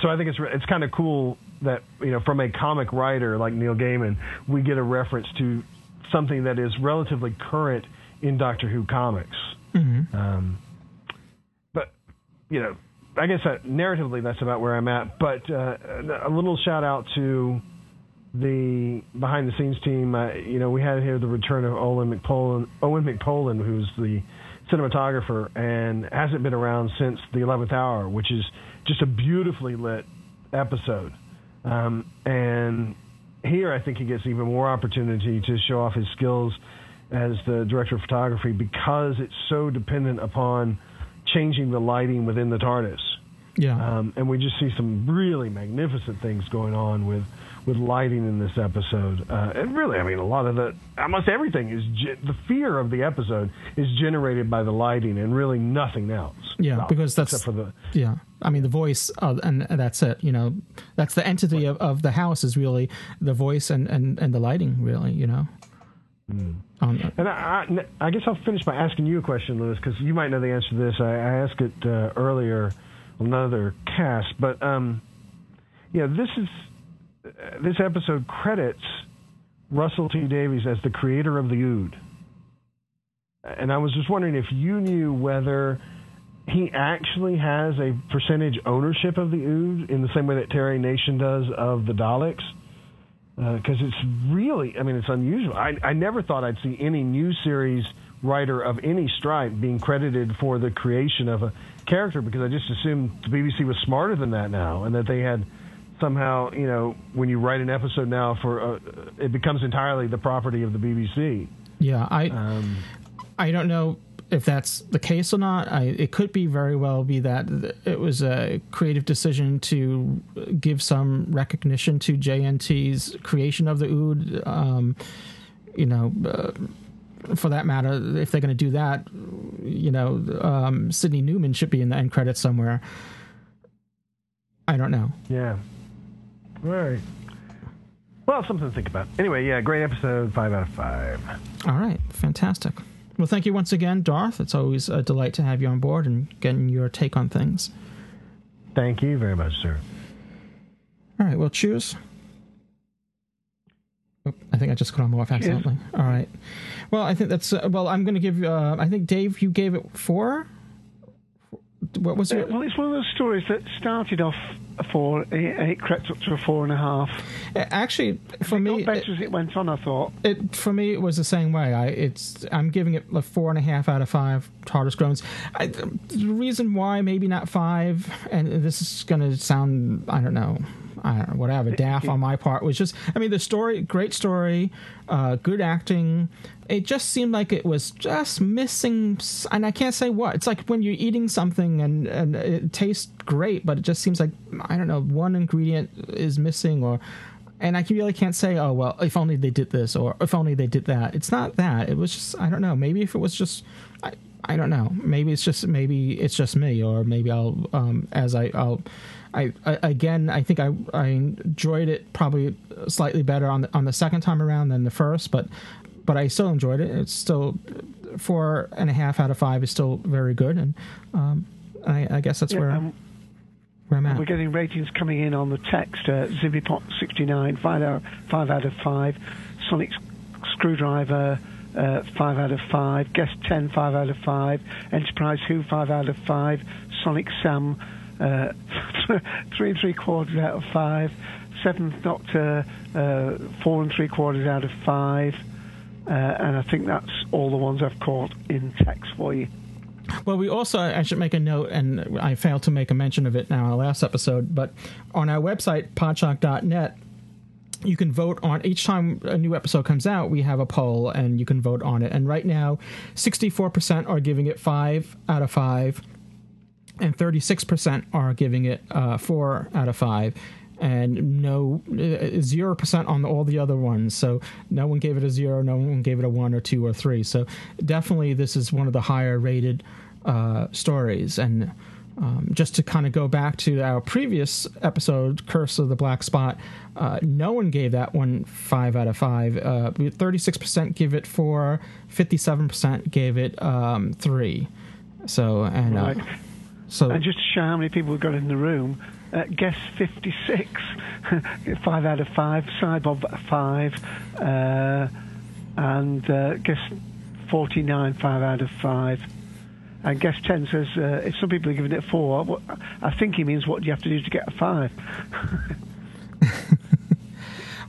so I think it's it's kind of cool that you know from a comic writer like Neil Gaiman, we get a reference to something that is relatively current in Doctor Who comics. Mm-hmm. Um, but you know, I guess that narratively that's about where I'm at. But uh, a little shout out to the behind the scenes team. Uh, you know, we had here the return of Owen McPolin, Owen McPolin, who's the cinematographer and hasn't been around since the 11th hour, which is just a beautifully lit episode. Um, and here, I think he gets even more opportunity to show off his skills as the director of photography because it's so dependent upon changing the lighting within the TARDIS. Yeah. Um, and we just see some really magnificent things going on with with lighting in this episode. Uh, and really, I mean, a lot of the, almost everything is, ge- the fear of the episode is generated by the lighting and really nothing else. Yeah, well, because that's, for the, yeah. I mean, the voice, uh, and that's it. You know, that's the entity of, of the house is really the voice and, and, and the lighting, really, you know. Mm. Um, and I, I, I, guess I'll finish by asking you a question, Louis, because you might know the answer to this. I, I asked it uh, earlier on another cast, but um, yeah, this is uh, this episode credits Russell T Davies as the creator of the Ood, and I was just wondering if you knew whether he actually has a percentage ownership of the Ood in the same way that Terry Nation does of the Daleks. Because uh, it's really, I mean, it's unusual. I, I never thought I'd see any new series writer of any stripe being credited for the creation of a character because I just assumed the BBC was smarter than that now and that they had somehow, you know, when you write an episode now for uh, it becomes entirely the property of the BBC. Yeah, I um, I don't know if that's the case or not. I, it could be very well be that it was a creative decision to give some recognition to JNT's creation of the Ood. Um, you know. Uh, for that matter, if they're going to do that, you know, um, Sydney Newman should be in the end credits somewhere. I don't know. Yeah. Right. Well, something to think about. Anyway, yeah, great episode. Five out of five. All right. Fantastic. Well, thank you once again, Darth. It's always a delight to have you on board and getting your take on things. Thank you very much, sir. All right. Well, cheers. Oh, I think I just cut on off accidentally. All right. Well, I think that's uh, well. I'm going to give. Uh, I think Dave, you gave it four. What was it? Uh, well, it's one of those stories that started off four, it, it crept up to a four and a half. Uh, actually, for me, got better it, as it went on. I thought it for me it was the same way. I it's I'm giving it a four and a half out of five TARDIS groans. I, the reason why maybe not five, and this is going to sound I don't know I don't know, whatever, daft on my part was just, I mean, the story, great story, uh, good acting. It just seemed like it was just missing, and I can't say what. It's like when you're eating something and, and it tastes great, but it just seems like, I don't know, one ingredient is missing or, and I really can't say, oh, well, if only they did this or if only they did that. It's not that. It was just, I don't know. Maybe if it was just, I, I don't know. Maybe it's just, maybe it's just me or maybe I'll, um, as I, I'll, I, I, again, I think I, I enjoyed it probably slightly better on the, on the second time around than the first, but but I still enjoyed it. It's still four and a half out of five is still very good, and um, I, I, guess that's yeah, where. Um, where I'm at. We're getting ratings coming in on the text. Uh, Zippypot 69, 5 out, 5 out of 5. Sonic Screwdriver, uh, 5 out of 5. Guest 10, 5 out of 5. Enterprise Who, 5 out of 5. Sonic Sam, uh, three and three quarters out of five. Seventh Doctor, uh, four and three quarters out of five. Uh, and I think that's all the ones I've caught in text for you. Well, we also, I should make a note, and I failed to make a mention of it now in our last episode, but on our website, podshock.net, you can vote on each time a new episode comes out we have a poll and you can vote on it. And right now 64% are giving it 5 out of 5 and 36% are giving it uh, 4 out of 5 and no 0% on all the other ones. So no one gave it a 0 no one gave it a 1 or 2 or 3 so definitely this is one of the higher rated uh, stories. And um, just to kind of go back to our previous episode, Curse of the Black Spot, uh, no one gave that one five out of five. Uh, 36% give it four, 57% gave it um, three. So, and uh, right. So, and just to show how many people we've got in the room, uh, guess 56, 5 out of 5, Cybob 5, uh, and uh, guess 49, 5 out of 5. And guess 10 says, uh, if some people are giving it 4, I think he means what do you have to do to get a 5?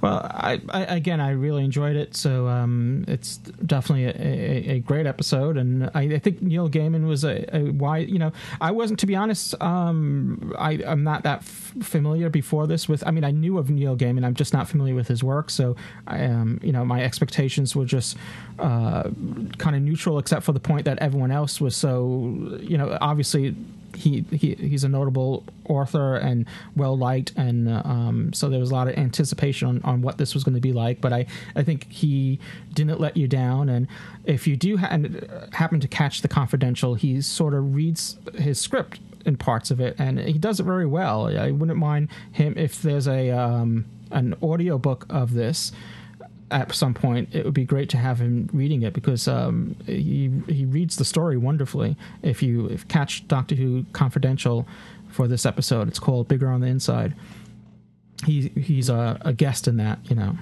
Well, I, I, again, I really enjoyed it. So um, it's definitely a, a, a, great episode, and I, I, think Neil Gaiman was a, a why. You know, I wasn't to be honest. Um, I, am not that f- familiar before this with. I mean, I knew of Neil Gaiman. I'm just not familiar with his work. So, I um, you know, my expectations were just uh, kind of neutral, except for the point that everyone else was so. You know, obviously he, he he's a notable author and well liked, and um, so there was a lot of anticipation on, on what this was going to be like. But I, I think he didn't let you down, and if you do ha- happen to catch the confidential, he sort of reads his script in parts of it, and he does it very well. I wouldn't mind him if there's a um, an audio book of this at some point it would be great to have him reading it because um, he he reads the story wonderfully. If you if catch Doctor Who Confidential for this episode, it's called Bigger on the Inside. he he's a, a guest in that. You know.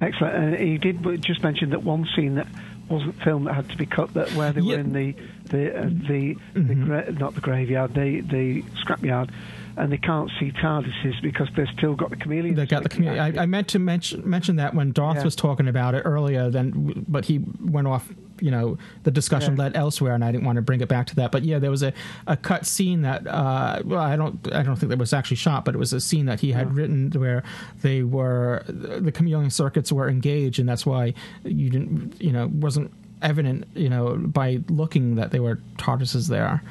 Excellent. And he did just mention that one scene that wasn't filmed that had to be cut that where they yeah. were in the the uh, the, mm-hmm. the gra- not the graveyard the the scrapyard and they can't see TARDISes because they've still got the chameleon. They got the chameleon. I, I, meant to mention mention that when Darth yeah. was talking about it earlier, then but he went off. You know, the discussion yeah. led elsewhere, and I didn't want to bring it back to that. But yeah, there was a, a cut scene that uh, well, I don't I don't think that was actually shot, but it was a scene that he had yeah. written where they were the chameleon circuits were engaged, and that's why you didn't you know wasn't evident you know by looking that they were TARDISes there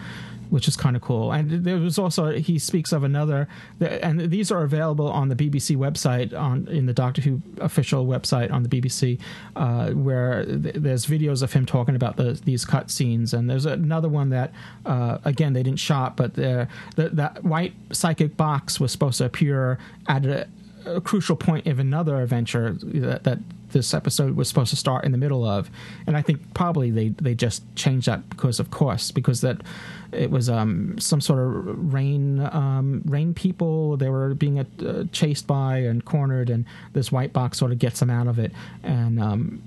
which is kind of cool. And there was also he speaks of another, and these are available on the BBC website on in the Doctor Who official website on the BBC, uh, where th- there's videos of him talking about the, these cut scenes. And there's another one that uh, again they didn't shot, but the, that white psychic box was supposed to appear at a, a crucial point of another adventure that, that this episode was supposed to start in the middle of, and I think probably they they just changed that because of course because that it was um, some sort of rain um, rain people they were being uh, chased by and cornered, and this white box sort of gets them out of it, and um,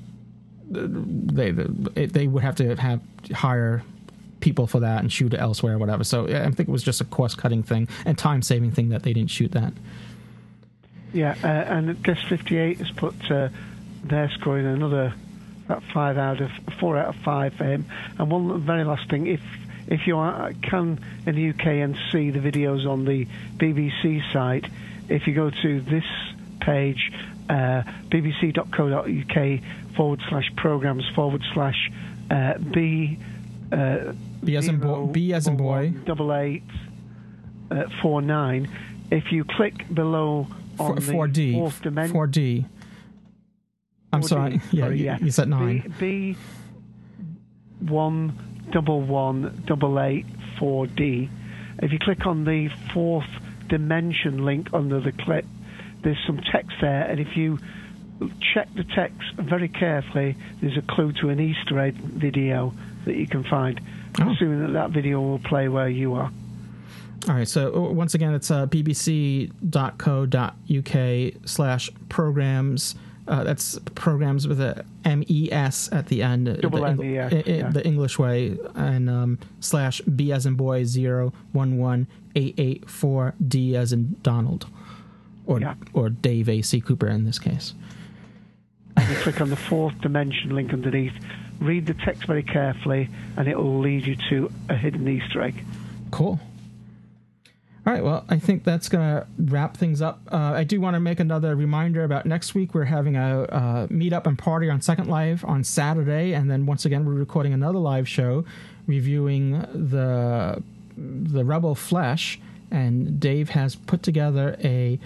they they would have to have hire people for that and shoot elsewhere or whatever. So I think it was just a cost cutting thing and time saving thing that they didn't shoot that. Yeah, uh, and Guest 58 has put uh, they're scoring another about five out of four out of five for him. And one very last thing, if if you are, can in the UK and see the videos on the BBC site, if you go to this page, uh, bbc.co.uk forward slash programs forward slash uh, B. Uh, B as in boy. B as in boy. Double eight uh, four nine. If you click below on 4, d 4D. fourth dimension. 4D. I'm sorry. Yeah, sorry, yeah. You said nine. B, B one double one double eight four D. If you click on the fourth dimension link under the clip, there's some text there, and if you check the text very carefully, there's a clue to an Easter egg video that you can find. Oh. Assuming that that video will play where you are. All right. So once again, it's uh, bbc.co.uk slash programs uh, that's programs with a M E S at the end. Double the, yeah. the English way, and um, slash B as in boy zero one one eight eight four D as in Donald, or yeah. or Dave A C Cooper in this case. And you click on the fourth dimension link underneath. Read the text very carefully, and it will lead you to a hidden Easter egg. Cool. All right, well, I think that's going to wrap things up. Uh, I do want to make another reminder about next week. We're having a uh, meetup and party on Second Life on Saturday, and then once again, we're recording another live show reviewing the the Rebel Flesh. And Dave has put together a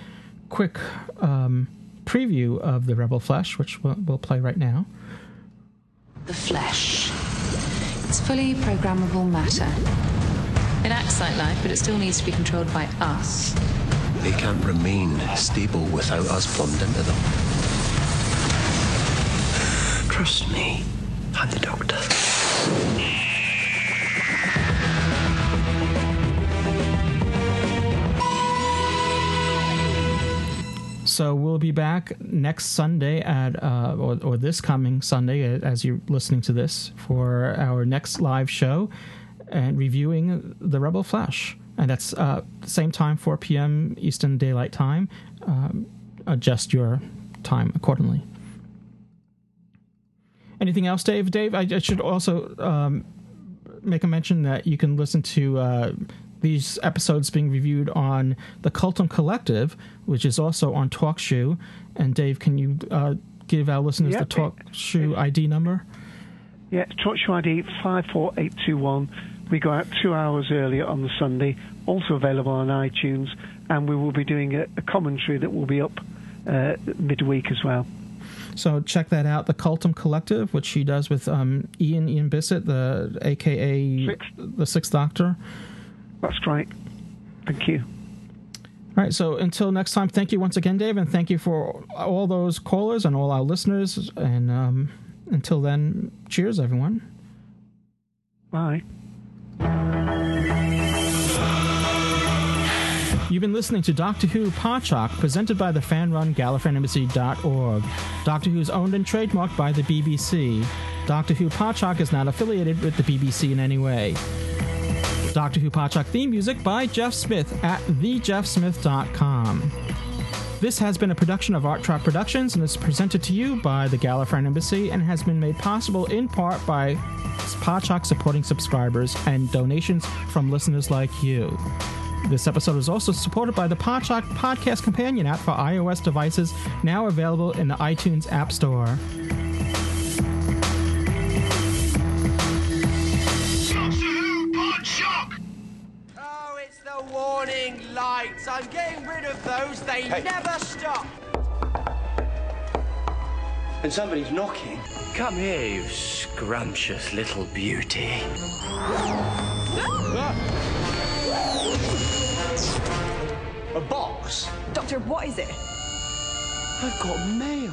quick um, preview of the Rebel Flesh, which we'll, we'll play right now. The Flesh. It's fully programmable matter it acts like life, but it still needs to be controlled by us. They can't remain stable without us plumbed into them. Trust me. I'm the doctor. So we'll be back next Sunday at, uh, or, or, this coming Sunday, as you're listening to this, for our next live show and reviewing the Rebel Flesh. And that's uh, same time, 4 p.m. Eastern Daylight Time. Um, adjust your time accordingly. Anything else, Dave? Dave, I, I should also um, make a mention that you can listen to uh, these episodes being reviewed on the Cultum Collective, which is also on TalkShoe. And Dave, can you uh, give our listeners yep. the TalkShoe ID number? Yeah, TalkShoe ID 54821 we go out two hours earlier on the Sunday, also available on iTunes, and we will be doing a, a commentary that will be up uh, midweek as well. So check that out, the Cultum Collective, which she does with um, Ian Ian Bissett, the AKA Sixth. the Sixth Doctor. That's great. Thank you. All right, so until next time, thank you once again, Dave, and thank you for all those callers and all our listeners. And um, until then, cheers, everyone. Bye. You've been listening to Doctor Who Podshock, presented by the fan-run gallifreyanembassy.org. Doctor Who is owned and trademarked by the BBC. Doctor Who Podshock is not affiliated with the BBC in any way. Doctor Who Podshock theme music by Jeff Smith at thejeffsmith.com. This has been a production of Art Trap Productions and is presented to you by the Gallifreyan Embassy and has been made possible in part by Podshock supporting subscribers and donations from listeners like you. This episode is also supported by the Podshock Podcast Companion app for iOS devices, now available in the iTunes App Store. Warning lights. I'm getting rid of those. They Hey. never stop. And somebody's knocking. Come here, you scrumptious little beauty. A box? Doctor, what is it? I've got mail.